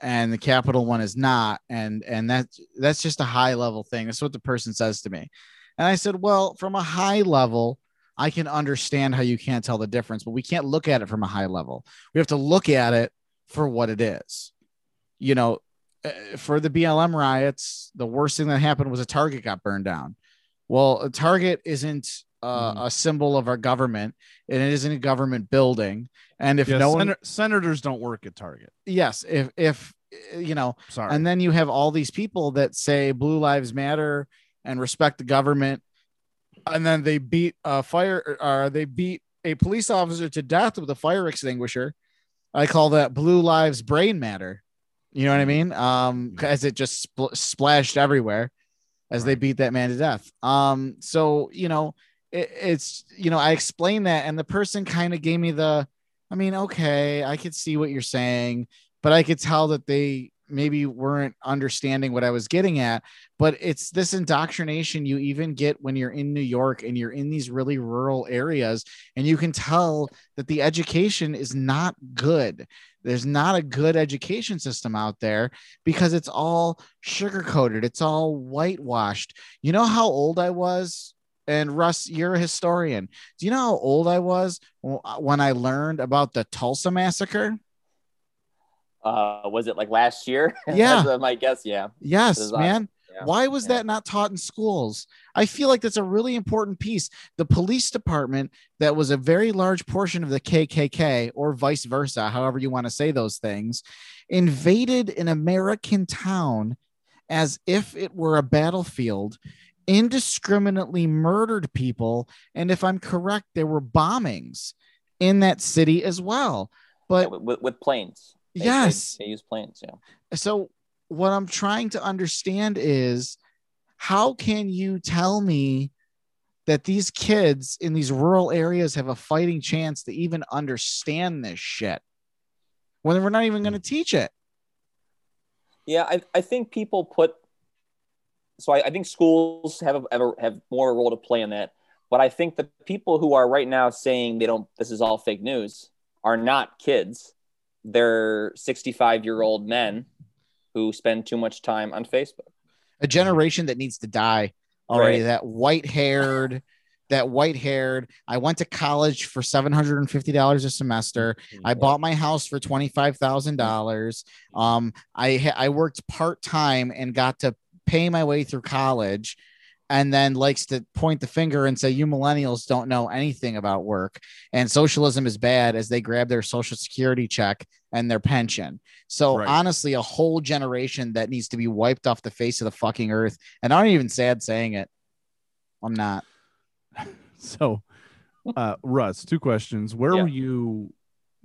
and the Capitol one is not and and that's that's just a high level thing that's what the person says to me and i said well from a high level i can understand how you can't tell the difference but we can't look at it from a high level we have to look at it for what it is you know uh, for the blm riots the worst thing that happened was a target got burned down well a target isn't uh, Mhm. a symbol of our government and it isn't a government building and if yeah, no one senators don't work at Target. yes if if you know Sorry. and then you have all these people that say blue lives matter and respect the government and then they beat a fire or they beat a police officer to death with a fire extinguisher i call that blue lives brain matter. You know what i mean? Um as it just spl- splashed everywhere as they beat that man to death. Um so you know it, it's you know i explained that and the person kind of gave me the i mean okay i could see what you're saying but I could tell that they maybe weren't understanding what I was getting at, but it's this indoctrination you even get when you're in New York and you're in these really rural areas, and you can tell that the education is not good. There's not a good education system out there because it's all sugar coated, it's all whitewashed. You know how old I was? And Russ, you're a historian. Do you know how old I was when I learned about the Tulsa massacre? Uh, was it like last year? Yeah. Uh, my guess. Yeah. Yes, on- man. yeah. Why was Yeah. that not taught in schools? I feel like that's a really important piece. The police department, that was a very large portion of the KKK, or vice versa, however you want to say those things, invaded an American town as if it were a battlefield, indiscriminately murdered people. And if I'm correct, there were bombings in that city as well. But Yeah, with, with planes. They- they- Yes. They, use planes. Yeah. so what I'm trying to understand is how can you tell me that these kids in these rural areas have a fighting chance to even understand this shit when we're not even going to hmm. teach it? Yeah, I, I think people put so I, I think schools have a, have, a, have more of a role to play in that. But I think the people who are right now saying they don't this is all fake news are not kids. They're 65 year old men who spend too much time on Facebook. A generation that needs to die already. Right. That white haired, that white haired. I went to college for seven hundred and fifty dollars a semester. I bought my house for twenty five thousand dollars. Um, I I worked part time and got to pay my way through college, and then likes to point the finger and say you millennials don't know anything about work and socialism is bad as they grab their social security check and their pension. So Right. honestly, a whole generation that needs to be wiped off the face of the fucking earth. And I'm even sad saying it. I'm not. So, uh, Russ, two questions. Where Yeah. were you?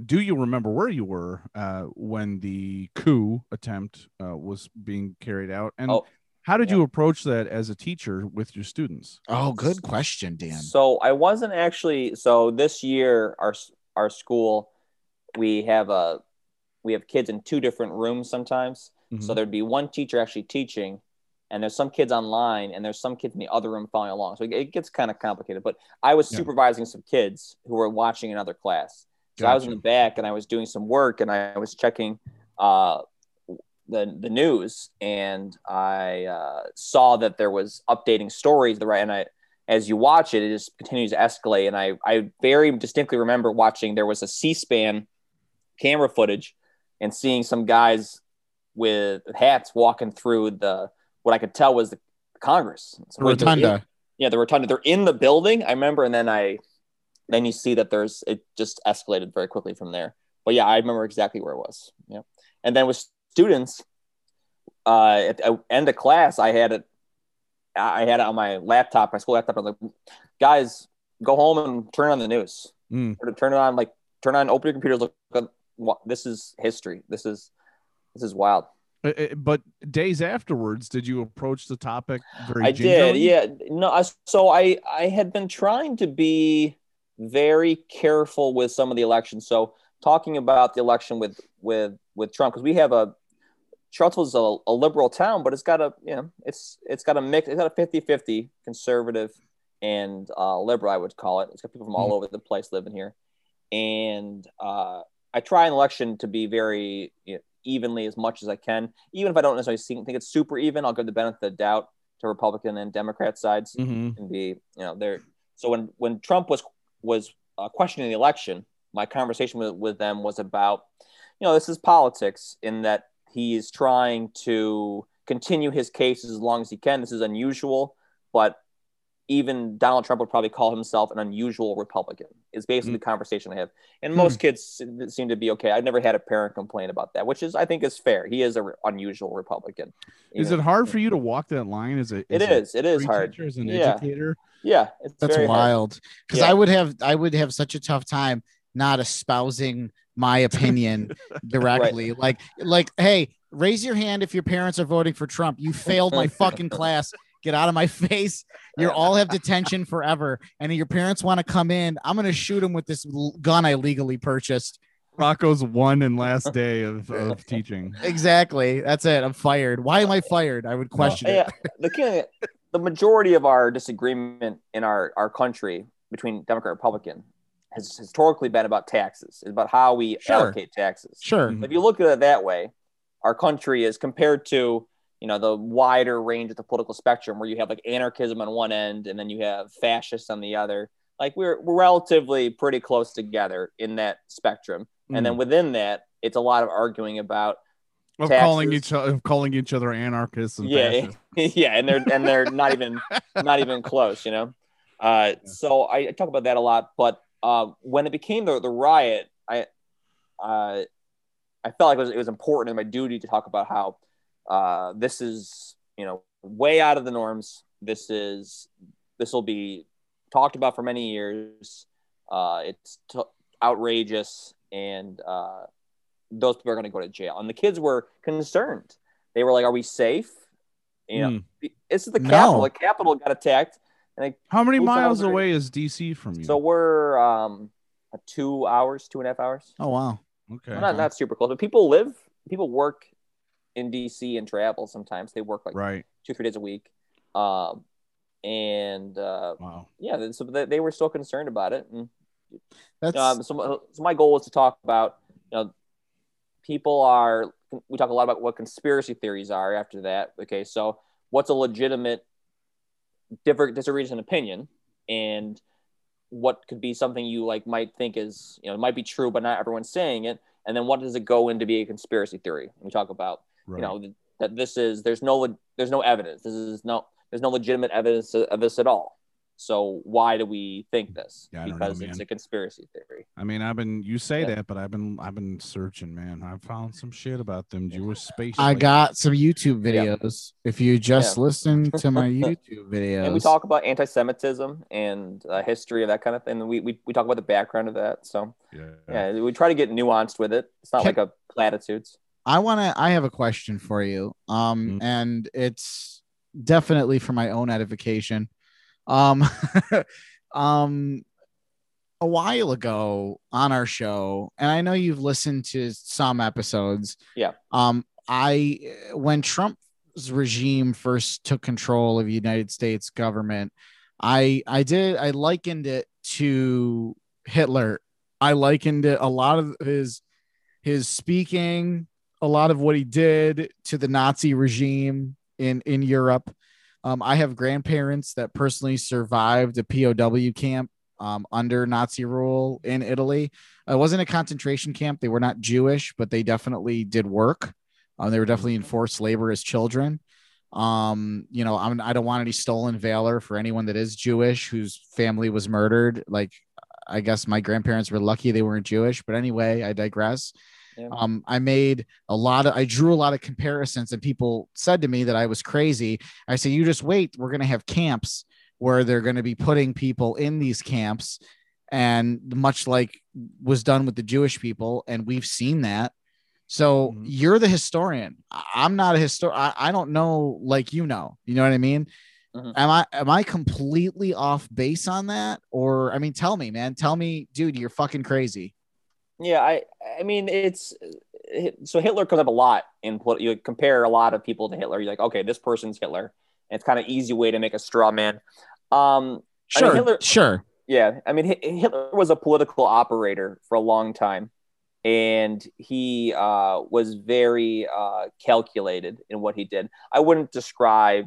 Do you remember where you were uh, when the coup attempt uh, was being carried out? And Oh, how did yeah. you approach that as a teacher with your students? Oh, good question, Dan. So I wasn't actually. So this year, our our school, we have a we have kids in two different rooms sometimes. So Mhm. there'd be one teacher actually teaching, and there's some kids online, and there's some kids in the other room following along. So it, gets kind of complicated. But I was Yeah. supervising some kids who were watching another class. So I was in the back, and I was doing some work, and I was checking uh, the the news, and I uh, saw that there was updating stories. The right, and I as you watch it, it just continues to escalate. And I, I very distinctly remember watching there was a C-SPAN camera footage and seeing some guys with hats walking through the what I could tell was the Congress. So wait, in- yeah, the rotunda. They're in the building. I remember, and then I then you see that there's it just escalated very quickly from there. But yeah, I remember exactly where it was. Yeah, and then with students, uh, at the end of class, I had it. I had it on my laptop, my school laptop. I was like, guys, go home and turn on the news. Mm. Or to turn it on, like turn on, open your computers. Look, this is history. This is this is wild. Uh, uh, But days afterwards, did you approach the topic very? I did, yeah. No, I, so I I had been trying to be very careful with some of the elections. So talking about the election with with with Trump because we have a Charlottesville's a, a liberal town, but it's got a you know it's it's got a mix. It's got a 50-50 conservative and uh, liberal, I would call it. It's got people from all Mhm. over the place living here, and uh, I try an election to be very you know, evenly as much as I can. Even if I don't necessarily think it's super even, I'll give the benefit of the doubt to Republican and Democrat sides Mhm. and be you know there. So when when Trump was was uh, questioning the election, my conversation with, with them was about you know this is politics in that he is trying to continue his case as long as he can. This is unusual, but even Donald Trump would probably call himself an unusual Republican. Is basically hmm. the conversation I have, and hmm. most kids seem to be okay. I've never had a parent complain about that, which is I think is fair. He is an unusual Republican. Is Even- it hard for you to mm-hmm. walk that line as a? It as a is. It is hard. as an Yeah. educator? Yeah, it's That's very wild. Because Yeah. I would have I would have such a tough time not espousing my opinion directly. Like like, hey, raise your hand if your parents are voting for Trump. You failed my fucking class. Get out of my face. You all have detention forever. And your parents want to come in. I'm gonna shoot them with this gun I legally purchased. Rocco's one and last day of, of teaching. Exactly. That's it. I'm fired. Why am I fired? I would question it. Yeah, the king, the majority of our disagreement in our our country between Democrat and Republican has historically been about taxes. About how we Sure. allocate taxes. Sure. Mhm. If you look at it that way, our country is compared to you know the wider range of the political spectrum, where you have like anarchism on one end and then you have fascists on the other. Like we're we're relatively pretty close together in that spectrum, and then within that, it's a lot of arguing about of calling each other calling each other anarchists and yeah, fascists. yeah, and they're and they're not even not even close, you know. Uh, so I talk about that a lot, but uh, when it became the the riot, I uh, I felt like it was it was important and my duty to talk about how uh, this is you know way out of the norms. This is this will be talked about for many years. Uh, it's t- outrageous, and uh, those people are going to go to jail. And the kids were concerned. They were like, "Are we safe?" You know, Hmm. this is the No. Capitol. The Capitol got attacked, and like, How many miles away is DC from you? so we're um two hours, two and a half hours. Oh wow. okay. Well, not not super close, but people live, people work in DC and travel. Sometimes they work like right. two, three days a week. Um, and uh, Wow. yeah, then- so they, they were still concerned about it. And That's um, so, my- so my goal was to talk about, you know, people are. We talk a lot about what conspiracy theories are. After that, okay, so what's a legitimate, different disagreement in opinion, and what could be something you like might think is you know might be true, but not everyone's saying it. And then what does it go into be a conspiracy theory? We talk about Right. you know that this is there's no there's no evidence. This is no there's no legitimate evidence of this at all. So why do we think this? Yeah, I don't know, because it's a conspiracy theory. I mean, I've been you say Yeah. that, but I've been I've been searching, man. I've found some shit about them Jewish space. I got some YouTube Yeah. videos. If you just Yeah. listen to my YouTube videos, And we talk about anti-Semitism and uh, history of that kind of thing. We, we we talk about the background of that. So Yeah. yeah, we try to get nuanced with it. It's not Can- like a platitudes. I want to. I have a question for you. Um, Mm. and it's definitely for my own edification. Um, um, a while ago on our show, and I know you've listened to some episodes. Yeah. Um, I when Trump's regime first took control of the United States government, I I did I likened it to Hitler. I likened it a lot of his his speaking, a lot of what he did to the Nazi regime in in Europe. Um, I have grandparents that personally survived a POW camp um, under Nazi rule in Italy. It wasn't a concentration camp. They were not Jewish, but they definitely did work. Um, they were definitely in forced labor as children. Um, you know, I'm, I don't want any stolen valor for anyone that is Jewish whose family was murdered. Like, I guess my grandparents were lucky they weren't Jewish, but anyway, I digress. Yeah. Um, I made a lot of, I drew a lot of comparisons, and people said to me that I was crazy. I said, "You just wait. We're going to have camps where they're going to be putting people in these camps, and much like was done with the Jewish people, and we've seen that." So Mhm. you're the historian. I'm not a historian. I don't know like you know. You know what I mean? Mhm. Am I am I completely off base on that? Or I mean, tell me, man. Tell me, dude, you're fucking crazy. Yeah, I I mean it's so Hitler comes up a lot in you compare a lot of people to Hitler. You're like, okay, this person's Hitler. And it's kind of easy way to make a straw man. Um, I mean, Sure, Hitler- sure. Yeah, I mean Hitler was a political operator for a long time, and he uh, was very uh, calculated in what he did. I wouldn't describe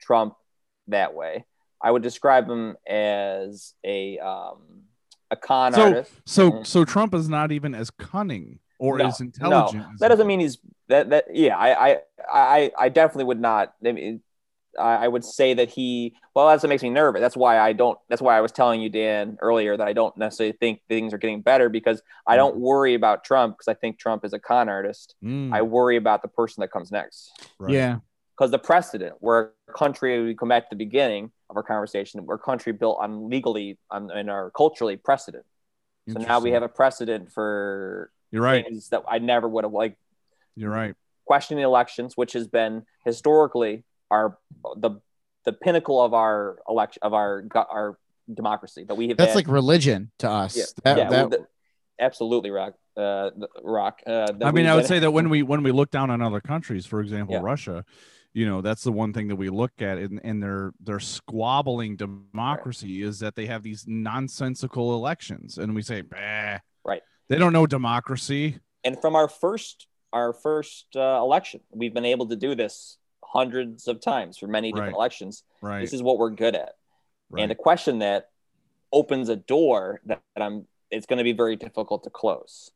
Trump that way. I would describe him as a um, a con So artist. so Mhm. so Trump is not even as cunning or No, as intelligent. as That doesn't mean he's that that yeah. I I I, I definitely would not. I mean, I I would say that he. Well, that's what makes me nervous. That's why I don't. That's why I was telling you, Dan, earlier that I don't necessarily think things are getting better because I don't worry about Trump because I think Trump is a con artist. Mm, I worry about the person that comes next right. Yeah. Because the precedent we're a country we come back to the beginning of our conversation we're a country built on legally on and our culturally precedent so now we have a precedent for You're right. things that i never would have like You're right. questioning elections which has been historically our the the pinnacle of our election of our our democracy that we have That's had. like religion to us. yeah, That- yeah, that- the- absolutely rock uh, Rock. Uh, I mean, I would say that when we when we look down on other countries, for example, Yeah. Russia, you know, that's the one thing that we look at in, in their their squabbling democracy is that they have these nonsensical elections, and we say, bah, Right. They don't know democracy. and from our first our first uh, election, we've been able to do this hundreds of times for many different Right. elections. Right. This is what we're good at. right. And a question that opens a door that, that I'm it's going to be very difficult to close.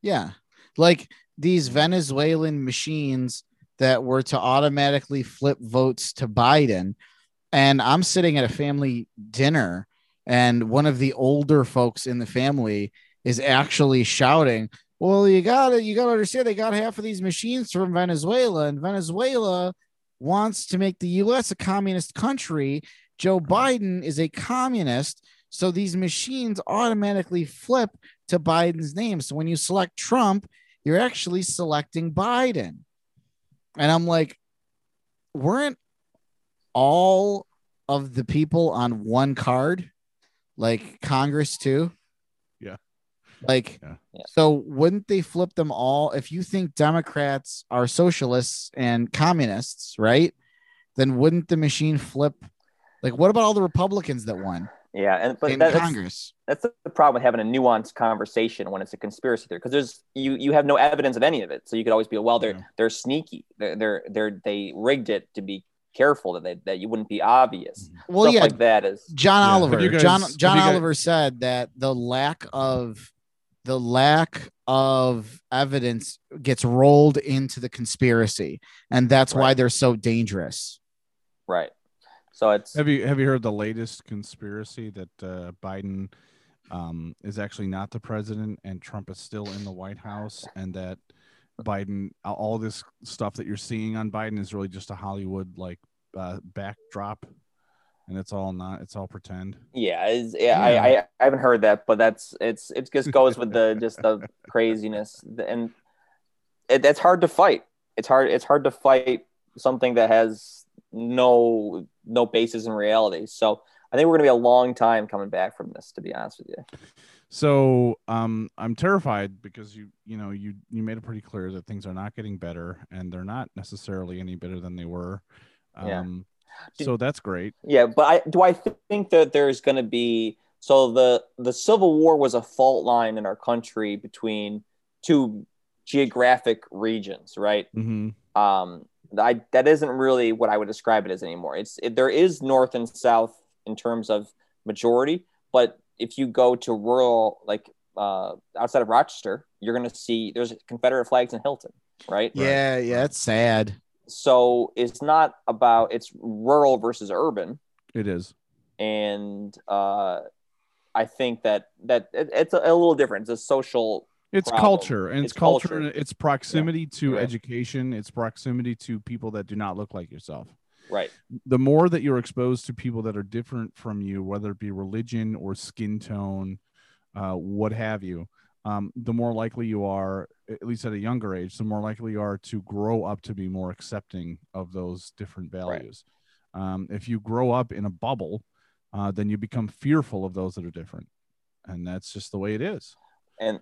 Yeah. Like these Venezuelan machines that were to automatically flip votes to Biden. And I'm sitting at a family dinner, and one of the older folks in the family is actually shouting, Well, you gotta you gotta understand they got half of these machines from Venezuela, and Venezuela wants to make the US a communist country. Joe Biden is a communist. So these machines automatically flip to Biden's name. So when you select Trump, you're actually selecting Biden. And I'm like, weren't all of the people on one card, like Congress too? Yeah. Like, Yeah. Yeah. so wouldn't they flip them all? If you think Democrats are socialists and communists, right? Then wouldn't the machine flip? Like, what about all the Republicans that won Yeah, and but in that, that's, Congress? that's the problem with having a nuanced conversation when it's a conspiracy theory because there's you you have no evidence of any of it so you could always be well they're Yeah. they're sneaky they're, they're they're they rigged it to be careful that they, that you wouldn't be obvious mm-hmm. Well, stuff yeah, like that is John Yeah. Oliver. guys- John John you guys- Oliver said that the lack of the lack of evidence gets rolled into the conspiracy, and that's why they're so dangerous. right so it's Have you have you heard the latest conspiracy that uh, Biden um, is actually not the president and Trump is still in the White House and that Biden all this stuff that you're seeing on Biden is really just a Hollywood like uh, backdrop and it's all not it's all pretend. yeah, it's, yeah, I, I I haven't heard that but that's it's it just goes with the just the craziness and it, it's hard to fight it's hard it's hard to fight something that has no no basis in reality so I think we're gonna be a long time coming back from this to be honest with you So um, I'm terrified because you you know you you made it pretty clear that things are not getting better and they're not necessarily any better than they were. Yeah. Um, Did- so that's great. Yeah, but I do I think that there's going to be so the the Civil War was a fault line in our country between two geographic regions, right? hmm Um, I that isn't really what I would describe it as anymore. It's it, there is north and south in terms of majority, but if you go to rural like uh, outside of Rochester, you're going to see there's Confederate flags in Hilton, right? Yeah, yeah, it's sad. So it's not about it's rural versus urban. It is. and uh, I think that that it, it's a, a little different. It's a social. It's problem. culture and it's, It's culture, culture. and it's proximity to Right. education. It's proximity to people that do not look like yourself. Right. The more that you're exposed to people that are different from you, whether it be religion or skin tone, uh, what have you, um, the more likely you are, at least at a younger age, the more likely you are to grow up to be more accepting of those different values. Um, if you grow up in a bubble, uh, then you become fearful of those that are different, and that's just the way it is. And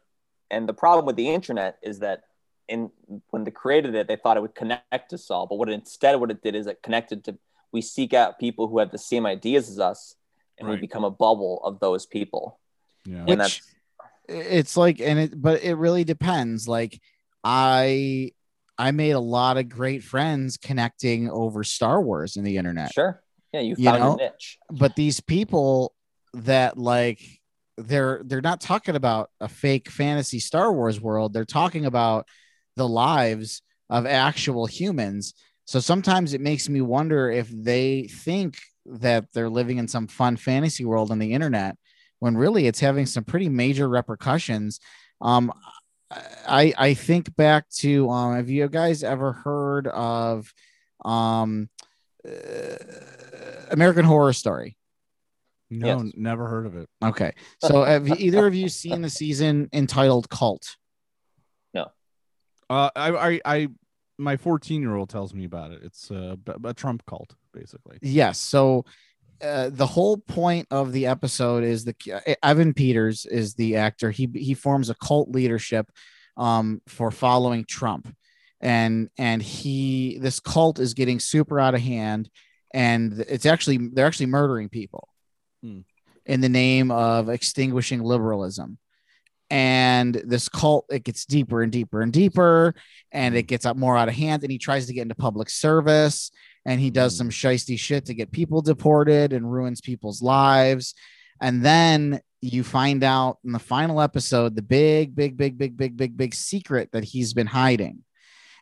and the problem with the internet is that in when they created it, they thought it would connect us all, but what it, instead what it did is it connected to we seek out people who have the same ideas as us, and we become a bubble of those people. Yeah. and Which- that's It's like, and it, but it really depends. Like, I, I made a lot of great friends connecting over Star Wars in the internet. sure. Yeah, you You found know? your niche. but these people that like they're they're not talking about a fake fantasy Star Wars world. They're talking about the lives of actual humans. So sometimes it makes me wonder if they think that they're living in some fun fantasy world on the internet when really it's having some pretty major repercussions. Um, I I think back to um, have you guys ever heard of um, uh, American Horror Story? No, Yes. never heard of it. Okay. So have either of you seen the season entitled Cult? No. Uh, I, I, I, my 14 year old tells me about it. It's a, a Trump cult, basically. Yes. So uh, the whole point of the episode is the uh, Evan Peters is the actor. He he forms a cult leadership um, for following Trump, and and he this cult is getting super out of hand, and it's actually they're actually murdering people In the name of extinguishing liberalism. And this cult it gets deeper and deeper and deeper, and it gets up more out of hand. And he tries to get into public service, and he does Mm. some shisty shit to get people deported and ruins people's lives. And then you find out in the final episode the big, big, big, big, big, big, big secret that he's been hiding.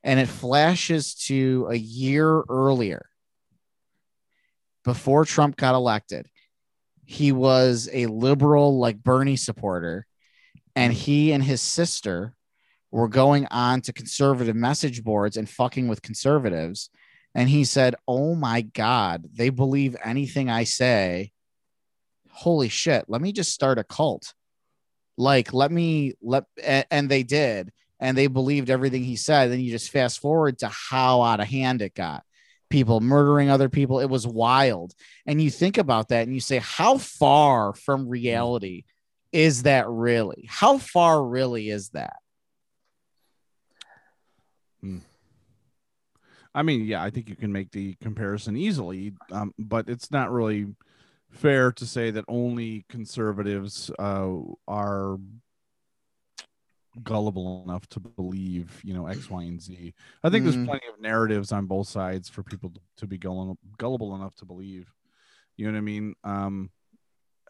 And it flashes to a year earlier before Trump got elected. He was a liberal, like Bernie supporter, and he and his sister were going on to conservative message boards and fucking with conservatives. And he said, Oh my God, they believe anything I say. Holy shit, let me just start a cult. Like, let me let, and they did. And they believed everything he said. Then you just fast forward to how out of hand it got. People murdering other people. It was wild. And you think about that and you say, How far from reality is that really? How far really is that? I mean, yeah, I think you can make the comparison easily, um, but it's not really fair to say that only conservatives uh, are gullible enough to believe, you know, X, Y, and Z. I think Mm. there's plenty of narratives on both sides for people to, to be gullible, gullible enough to believe. You know what I mean? Um,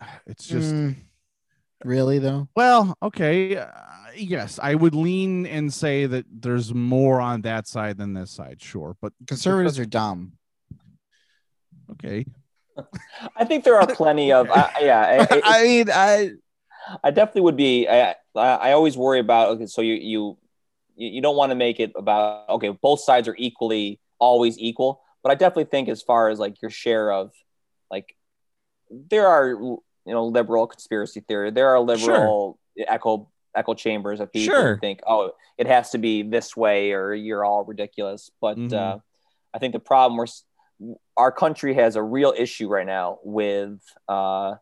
it's just. Mm, really though. Well, okay. Uh, yes, I would lean and say that there's more on that side than this side, sure. But Conservatives are dumb. okay. I think there are plenty of I, yeah. I, I, I mean, I I definitely would be. I I always worry about okay. So you you you don't want to make it about okay. Both sides are equally always equal, but I definitely think as far as like your share of like there are you know liberal conspiracy theory. There are liberal echo echo chambers of people Sure. who think oh it has to be this way or you're all ridiculous. But Mhm. uh, I think the problem we're our country has a real issue right now with uh,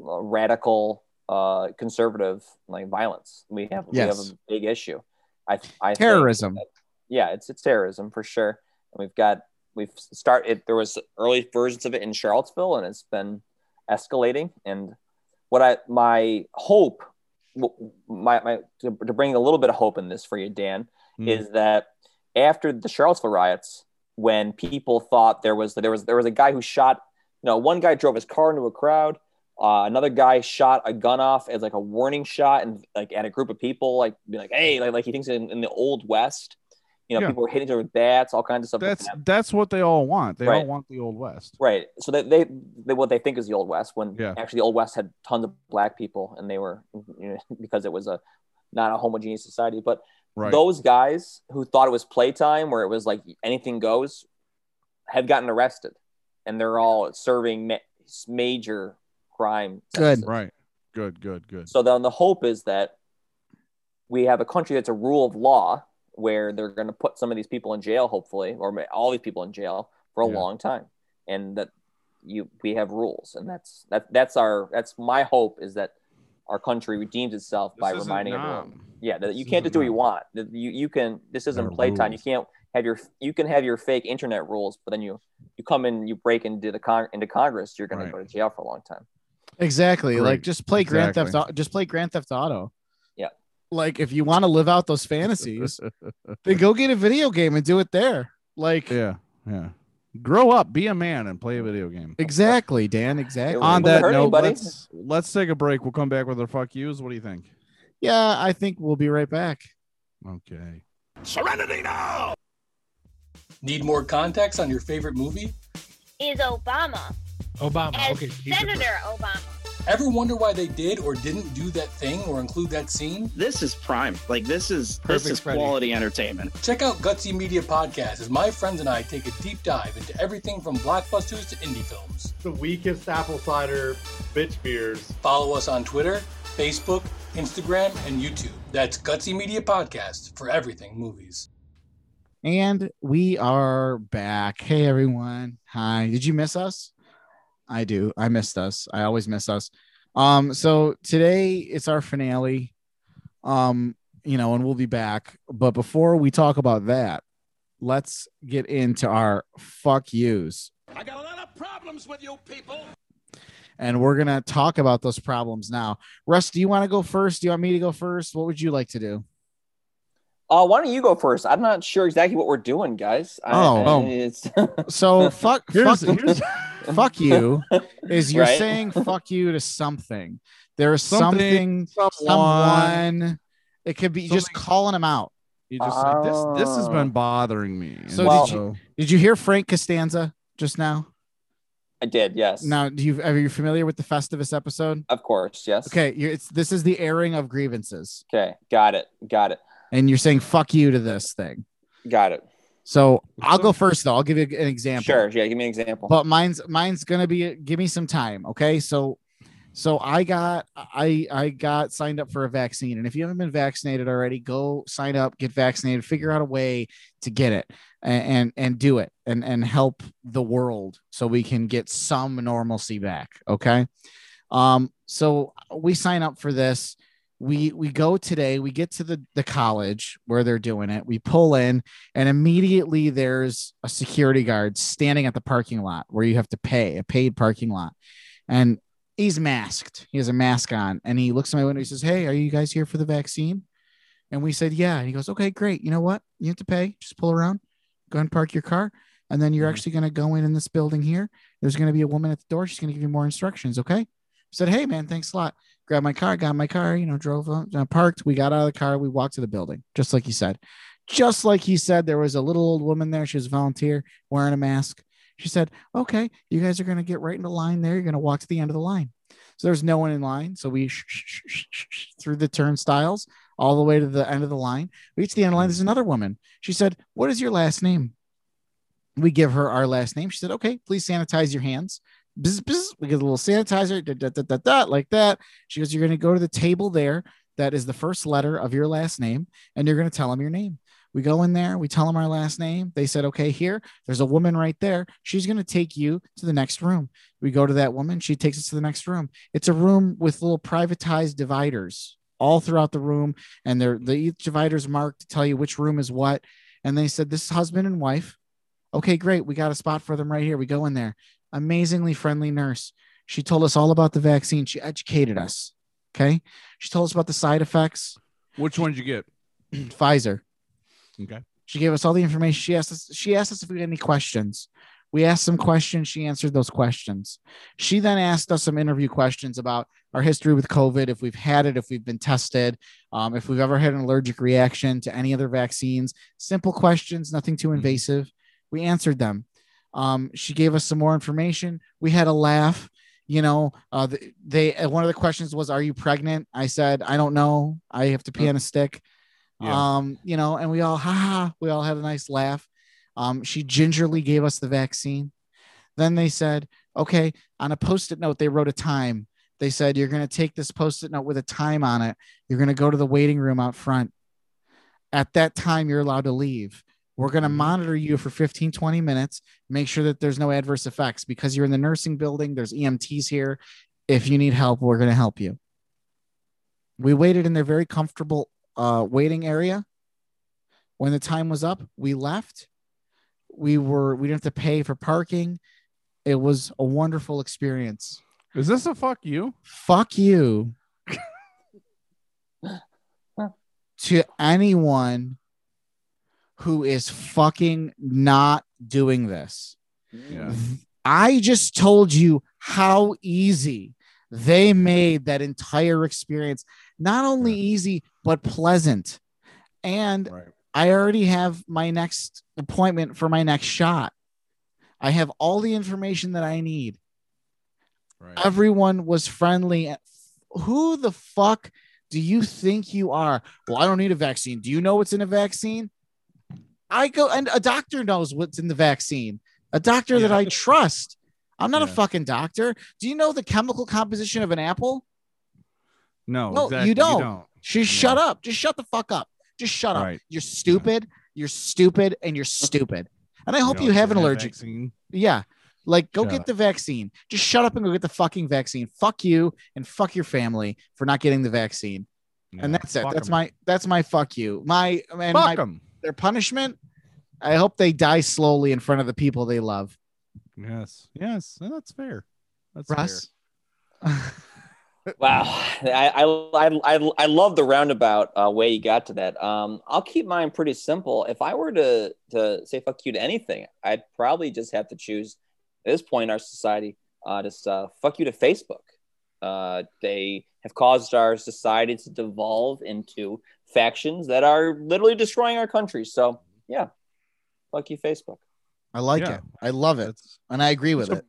radical uh, conservative like violence. We have we have a big issue. I I terrorism. that- yeah, it's it's terrorism for sure. And we've got we've started. There was early versions of it in Charlottesville, and it's been escalating. And what I my hope, my my to, to bring a little bit of hope in this for you, Dan, Mm. is that after the Charlottesville riots, when people thought there was there was there was a guy who shot, you know, one guy drove his car into a crowd. Uh, another guy shot a gun off as like a warning shot and like at a group of people, like be like, hey, like, like he thinks in, in the old west, you know, Yeah. people were hitting each other with bats, all kinds of stuff. like That's that. that's what they all want. They all want the old west. Right. So that they, they what they think is the old west when Yeah. actually the old west had tons of black people and they were you know, because it was a not a homogeneous society. But Right. those guys who thought it was playtime where it was like anything goes have gotten arrested and they're all serving ma- major crime. Good. sentences. Right. Good. Good. Good. So then the hope is that we have a country that's a rule of law where they're going to put some of these people in jail, hopefully, or all these people in jail for a Yeah. long time, and that you we have rules, and that's that that's our that's my hope is that our country redeems itself by This isn't reminding Nam. everyone, yeah, that you This can't just do what you want. That You you can this isn't playtime. You can't have your you can have your fake internet rules, but then you you come in you break into the con into Congress, you're going Right. to go to jail for a long time. Exactly. Great. Like just play Grand Theft Auto. Just play Grand Theft Auto. Yeah. Like if you want to live out those fantasies, then go get a video game and do it there. Like yeah. Yeah. Grow up, be a man, and play a video game. exactly, Dan. Exactly. On that note, anybody. let's let's take a break. We'll come back with our fuck yous. What do you think? yeah, I think we'll be right back. Okay. Serenity now! Need more context on your favorite movie? Is Obama. Obama. As Okay. Senator Obama. Ever wonder why they did or didn't do that thing or include that scene? This is prime. Like this is Perfect, this is Freddie. quality entertainment. Check out Gutsy Media Podcast as my friends and I take a deep dive into everything from blockbusters to indie films. The weakest apple cider bitch beers. Follow us on Twitter, Facebook, Instagram, and YouTube. That's Gutsy Media Podcast for everything movies. And we are back. Hey everyone. Hi. Did you miss us? I do. I missed us. I always miss us. Um, so today it's our finale. Um, you know, and we'll be back. But before we talk about that, let's get into our fuck yous. I got a lot of problems with you people. And we're gonna talk about those problems now. Russ, do you want to go first? Do you want me to go first? What would you like to do? Uh, why don't you go first? I'm not sure exactly what we're doing, guys. Oh. I- Oh. it's So fuck, Here's- fuck, here's- fuck you is you're Right? saying fuck you to something. There's Something, something, someone. someone. It could be just calling him out. You just like this. This has Oh. been bothering me. So Well- did you did you hear Frank Costanza just now? I did, yes. Now, do you are you familiar with the Festivus episode? Of course, yes. Okay, you're, it's this is the airing of grievances, Okay, got it, got it, and you're saying fuck you to this thing. got it. So I'll go first though. I'll give you an example. Sure, yeah. Give me an example. but mine's mine's gonna be give me some time okay so so i got i i got signed up for a vaccine and if you haven't been vaccinated already go sign up get vaccinated figure out a way to get it and and, and do it and and help the world so we can get some normalcy back okay um so we sign up for this we we go today we get to the the college where they're doing it. We pull in and immediately there's a security guard standing at the parking lot where you have to pay a paid parking lot. And he's masked. He has a mask on and he looks at my window he says hey are you guys here for the vaccine? And we said yeah. And he goes okay great. You know what? You have to pay. Just pull around. Go and park your car. And then you're mm-hmm. actually going to go in in this building here. There's going to be a woman at the door. She's going to give you more instructions okay? I said hey man thanks a lot grabbed my car got in my car you know drove uh, parked we got out of the car we walked to the building just like he said just like he said, there was a little old woman there. She was a volunteer wearing a mask. She said, Okay, you guys are going to get right into line there. You're going to walk to the end of the line. So there's no one in line. So we sh- sh- sh- through the turnstiles all the way to the end of the line. We reach the end of the line. There's another woman. She said, What is your last name? We give her our last name. She said, Okay, please sanitize your hands. Bzz, bzz. We get a little sanitizer, da, da, da, da, like that. She goes, You're going to go to the table there. That is the first letter of your last name, and you're going to tell them your name. We go in there, we tell them our last name. They said, okay, here, there's a woman right there. She's going to take you to the next room. We go to that woman. She takes us to the next room. It's a room with little privatized dividers all throughout the room. And they're the each divider's marked to tell you which room is what. And they said, this is husband and wife. Okay, great. We got a spot for them right here. We go in there. Amazingly friendly nurse. She told us all about the vaccine. She educated us. Okay. She told us about the side effects. Which one did you get? Pfizer. Okay. She gave us all the information. She asked us, she asked us if we had any questions. We asked some questions. She answered those questions. She then asked us some interview questions about our history with COVID, if we've had it, if we've been tested, um, if we've ever had an allergic reaction to any other vaccines. Simple questions, nothing too invasive. We answered them. Um, she gave us some more information. We had a laugh. You know, uh, th- they uh, one of the questions was, "Are you pregnant?" I said, "I don't know. I have to pee on a stick." Yeah. Um, you know, and we all ha ha, we all had a nice laugh. Um, she gingerly gave us the vaccine. Then they said, okay, on a post-it note, they wrote a time. They said, you're going to take this post-it note with a time on it. You're going to go to the waiting room out front. At that time, you're allowed to leave. We're going to monitor you for 15, 20 minutes, make sure that there's no adverse effects because you're in the nursing building. There's EMTs here. If you need help, we're going to help you. We waited in their very comfortable uh, waiting area. When the time was up, we left. We were we didn't have to pay for parking. It was a wonderful experience. Is this a fuck you? Fuck you to anyone who is fucking not doing this. Yeah. I just told you how easy they made that entire experience not only easy but pleasant. And Right. I already have my next appointment for my next shot. I have all the information that I need. Right. Everyone was friendly. Who the fuck do you think you are? Well, I don't need a vaccine. Do you know what's in a vaccine? I go and a doctor knows what's in the vaccine. A doctor that I trust. I'm not a fucking doctor. Do you know the chemical composition of an apple? No, No, exactly, you don't. Just shut up. Just shut the fuck up. Just shut up. Right. You're stupid. You're stupid and you're stupid. And I hope know, you have an allergic. vaccine. Yeah. Like, go Shut get up. the vaccine. Just shut up and go get the fucking vaccine. Fuck you and fuck your family for not getting the vaccine. and Yeah, that's it. fuck That's 'em. my that's my fuck you. My and fuck my, them. Their punishment. I hope they die slowly in front of the people they love. Yes, yes, that's fair. That's Russ. Wow, I I I, I, I love the roundabout uh, way you got to that. Um, I'll keep mine pretty simple. If I were to to say fuck you to anything, I'd probably just have to choose at this point in our society, uh, just uh, fuck you to Facebook. Uh, they have caused our society to devolve into factions that are literally destroying our country. So yeah, fuck you, Facebook. I like Yeah. it. I love it, and I agree with So- it.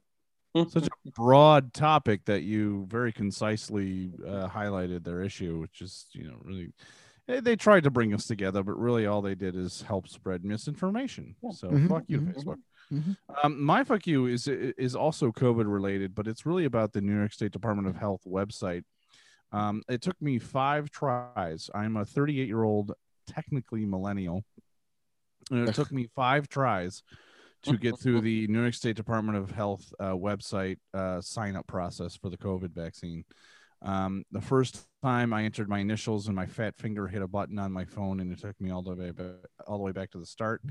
Such a broad topic that you very concisely uh, highlighted their issue, which is you know really. They, they tried to bring us together, but really all they did is help spread misinformation. So Mhm, fuck you, mhm, Facebook. mhm. Um, my fuck you is is also COVID related, but it's really about the New York State Department of Health website. Um, it took me five tries. I'm a 38 year old, technically millennial, and it took me five tries to get through the New York State Department of Health uh, website uh, sign up process for the COVID vaccine. Um, the first time I entered my initials and my fat finger hit a button on my phone, and it took me all the way back, all the way back to the start.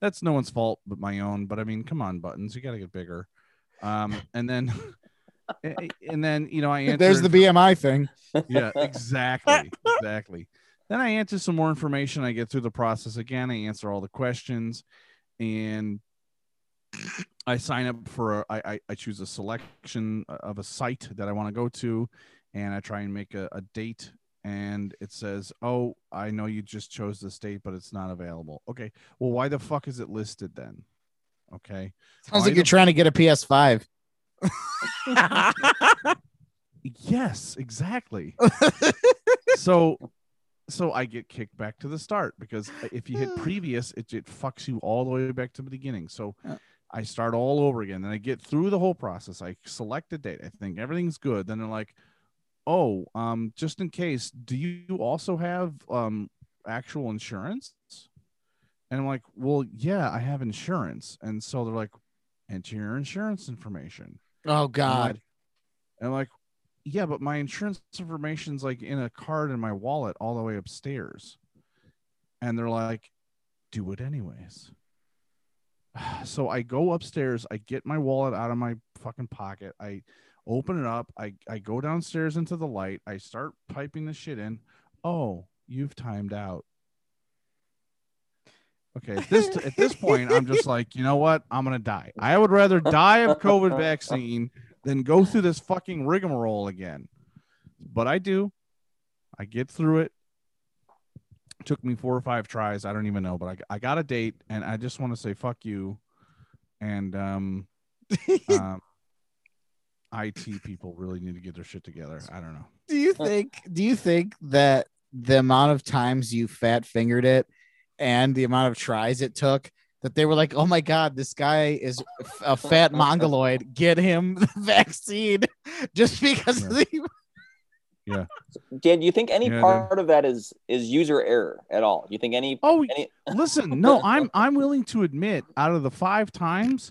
That's no one's fault but my own. But I mean, come on, buttons, you got to get bigger. Um, and then, and then you know, I entered, There's the BMI thing. yeah, exactly, exactly. Then I answer some more information. I get through the process again. I answer all the questions, and I sign up for. A, I, I I choose a selection uh, of a site that I want to go to, and I try and make a, a date. And it says, "Oh, I know you just chose this date, but it's not available." Okay, well, why the fuck is it listed then? Okay, Sounds Why like you're the trying to get a PS5. Yes, exactly. so so I get kicked back to the start because if you hit previous, it, it fucks you all the way back to the beginning. So I start all over again. And I get through the whole process. I select a date. I think everything's good. Then they're like, oh, um, just in case, do you also have um actual insurance? And I'm like, well, yeah, I have insurance. And so they're like, enter your insurance information. Oh God. And I'm like, yeah, but my insurance information's like in a card in my wallet all the way upstairs. And they're like, do it anyways. So I go upstairs, I get my wallet out of my fucking pocket, I open it up, I, I go downstairs into the light, I start piping the shit in. Oh, you've timed out. Okay, at this at this point, I'm just like, you know what? I'm gonna die. I would rather die of COVID vaccine than go through this fucking rigmarole again. But I do. I get through it. Took me four or five tries. I don't even know, but I, I got a date, and I just want to say fuck you. And um, um, IT people really need to get their shit together. I don't know. Do you think? Do you think that the amount of times you fat fingered it and the amount of tries it took that they were like, "Oh my god, this guy is a fat mongoloid. Get him the vaccine," just because of the Yeah. Dan, do you think any Yeah, part of that is is user error at all? Do you think any? Oh, any? listen, no, I'm I'm willing to admit out of the five times,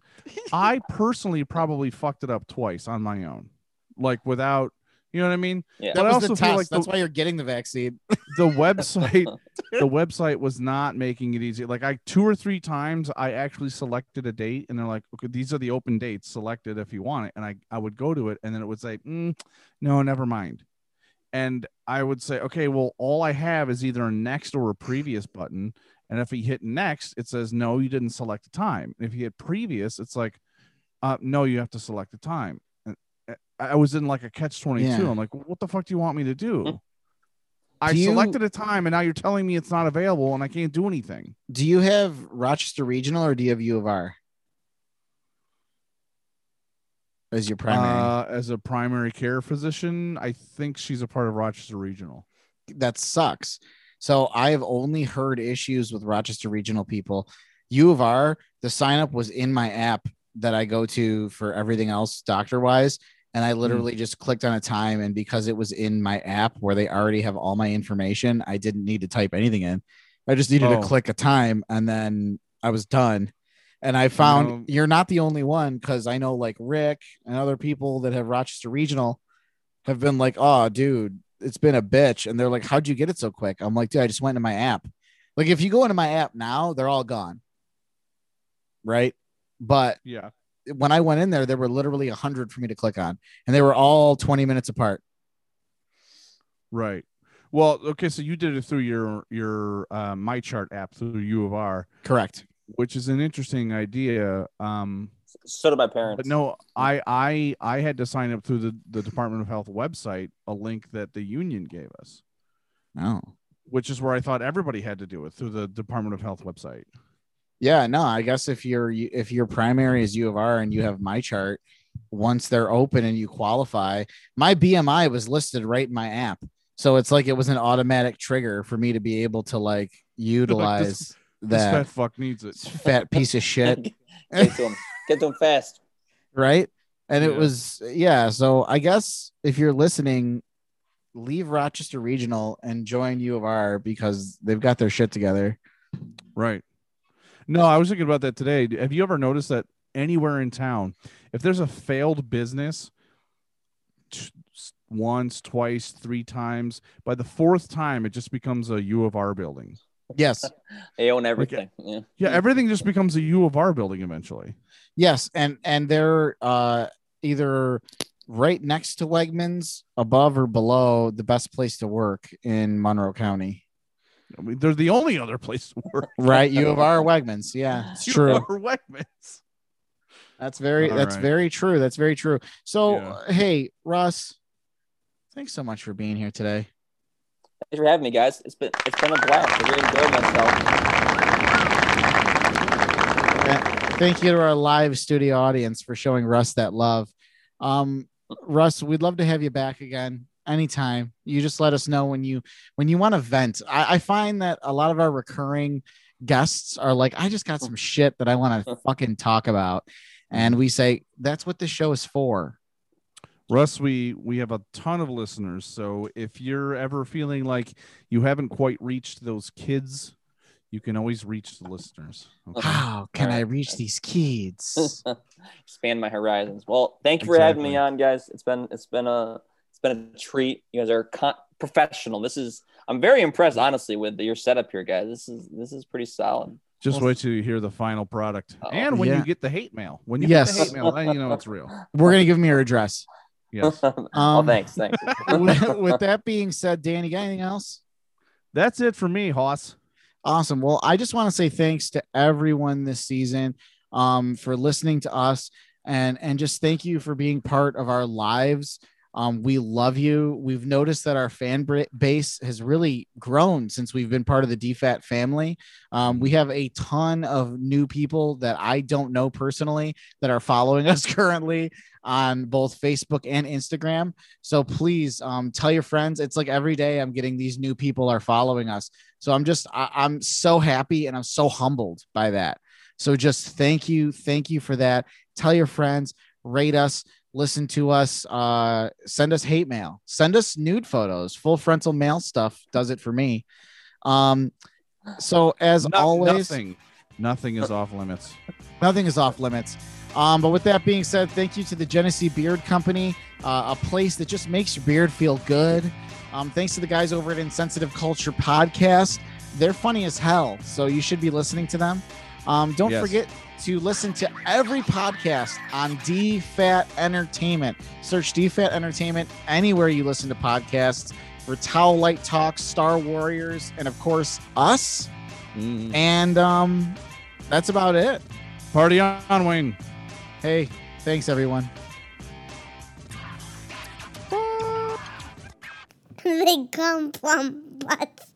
I personally probably fucked it up twice on my own, like without, you know what I mean? Yeah. that But I was the also test. like That's why you're getting the vaccine. the website, the website was not making it easy. Like I two or three times, I actually selected a date, and they're like, okay, these are the open dates. Select it if you want it, and I I would go to it, and then it would say, "Mm, no, never mind. And I would say, okay, well, all I have is either a next or a previous button. And if he hit next, it says, no, you didn't select a time. If he hit previous, it's like, uh, no, you have to select a time. I I was in like a catch 22. Yeah. I'm like, what the fuck do you want me to do? I Do you- selected a time and now you're telling me it's not available and I can't do anything. Do you have Rochester Regional or do you have U of R as your primary? Uh, as a primary care physician, I think she's a part of Rochester Regional. that sucks. So I have only heard issues with Rochester Regional people. U of R, the sign up was in my app that I go to for everything else doctor wise. And I hmm. literally just clicked on a time. And because it was in my app where they already have all my information, I didn't need to type anything in. I just needed Oh. to click a time and then I was done. And I found know- you're not the only one because I know like Rick and other people that have Rochester Regional have been like, oh, dude, it's been a bitch. And they're like, how'd you get it so quick? I'm like, dude, I just went into my app. Like, if you go into my app now, they're all gone. Right. But Yeah. When I went in there, there were literally a hundred for me to click on, and they were all 20 minutes apart. Right. Well, okay, so you did it through your your uh, MyChart app through U of R, Correct. which is an interesting idea. Um, So did my parents. but no, I I I had to sign up through the the Department of Health website, a link that the union gave us, No. which is where I thought everybody had to do it through the Department of Health website. Yeah, no, I guess if your if your primary is U of R and you have MyChart, once they're open and you qualify, my BMI was listed right in my app. So it's like it was an automatic trigger for me to be able to like utilize This fat fuck needs it. fat piece of shit, Get to them. Get to them fast. right? And it was yeah, so I guess if you're listening, leave Rochester Regional and join U of R because they've got their shit together. Right. No, I was thinking about that today. Have you ever noticed that anywhere in town, if there's a failed business t- s- once, twice, three times, by the fourth time, it just becomes a U of R building. Yes. They own everything. Yeah. Yeah, everything just becomes a U of R building eventually. Yes, and and they're uh either right next to Wegmans, above or below the best place to work in Monroe County. I mean, they're the only other place to work. Right, U of R Wegmans. Yeah, it's U true. of R Wegmans. That's very All that's right. very true. That's very true. So Yeah. uh, hey, Russ, thanks so much for being here today. Thanks for having me, guys. It's been it's been a blast. I really enjoyed myself. Thank you to our live studio audience for showing Russ that love. Um, Russ, we'd love to have you back again anytime. You just let us know when you when you want to vent. I, I find that a lot of our recurring guests are like, I just got oh. some shit that I want to fucking talk about. And we say that's what this show is for. Russ, we we have a ton of listeners, so if you're ever feeling like you haven't quite reached those kids, you can always reach the listeners. Okay? How can All I reach these kids? Expand my horizons. Well, thank you for having me on, guys. It's been it's been a it's been a treat. You guys are con- professional. This is I'm very impressed, honestly, with your setup here, guys. This is this is pretty solid. Just wait till you hear the final product, Oh, and when yeah. you get the hate mail. When you Yes. get the hate mail, then you know it's real. We're gonna give them your address. Yes, oh, Um, thanks, thanks. with, with that being said, Danny, got anything else? that's it for me, Hoss. Awesome. Well, I just want to say thanks to everyone this season um, for listening to us and and just thank you for being part of our lives. Um, we love you. We've noticed that our fan base has really grown since we've been part of the DFAT family. Um, we have a ton of new people that I don't know personally that are following us currently on both Facebook and Instagram. So please um, tell your friends. It's like every day I'm getting these new people are following us. So I'm just I, I'm so happy and I'm so humbled by that. So just thank you, thank you for that. Tell your friends, rate us, listen to us, uh, send us hate mail, send us nude photos, full frontal mail stuff does it for me. Um, so as No- always, nothing, nothing is off limits. nothing is off limits. Um, but with that being said, thank you to the Genesee Beard Company, uh, a place that just makes your beard feel good. Um, thanks to the guys over at Insensitive Culture Podcast. They're funny as hell, so you should be listening to them. Um, don't Yes. forget to listen to every podcast on DFAT Entertainment. Search DFAT Entertainment anywhere you listen to podcasts for Towel Light Talks, Star Warriors, and of course, us. Mhm. And um, that's about it. Party on, Wayne. Hey, thanks everyone. they come from butts.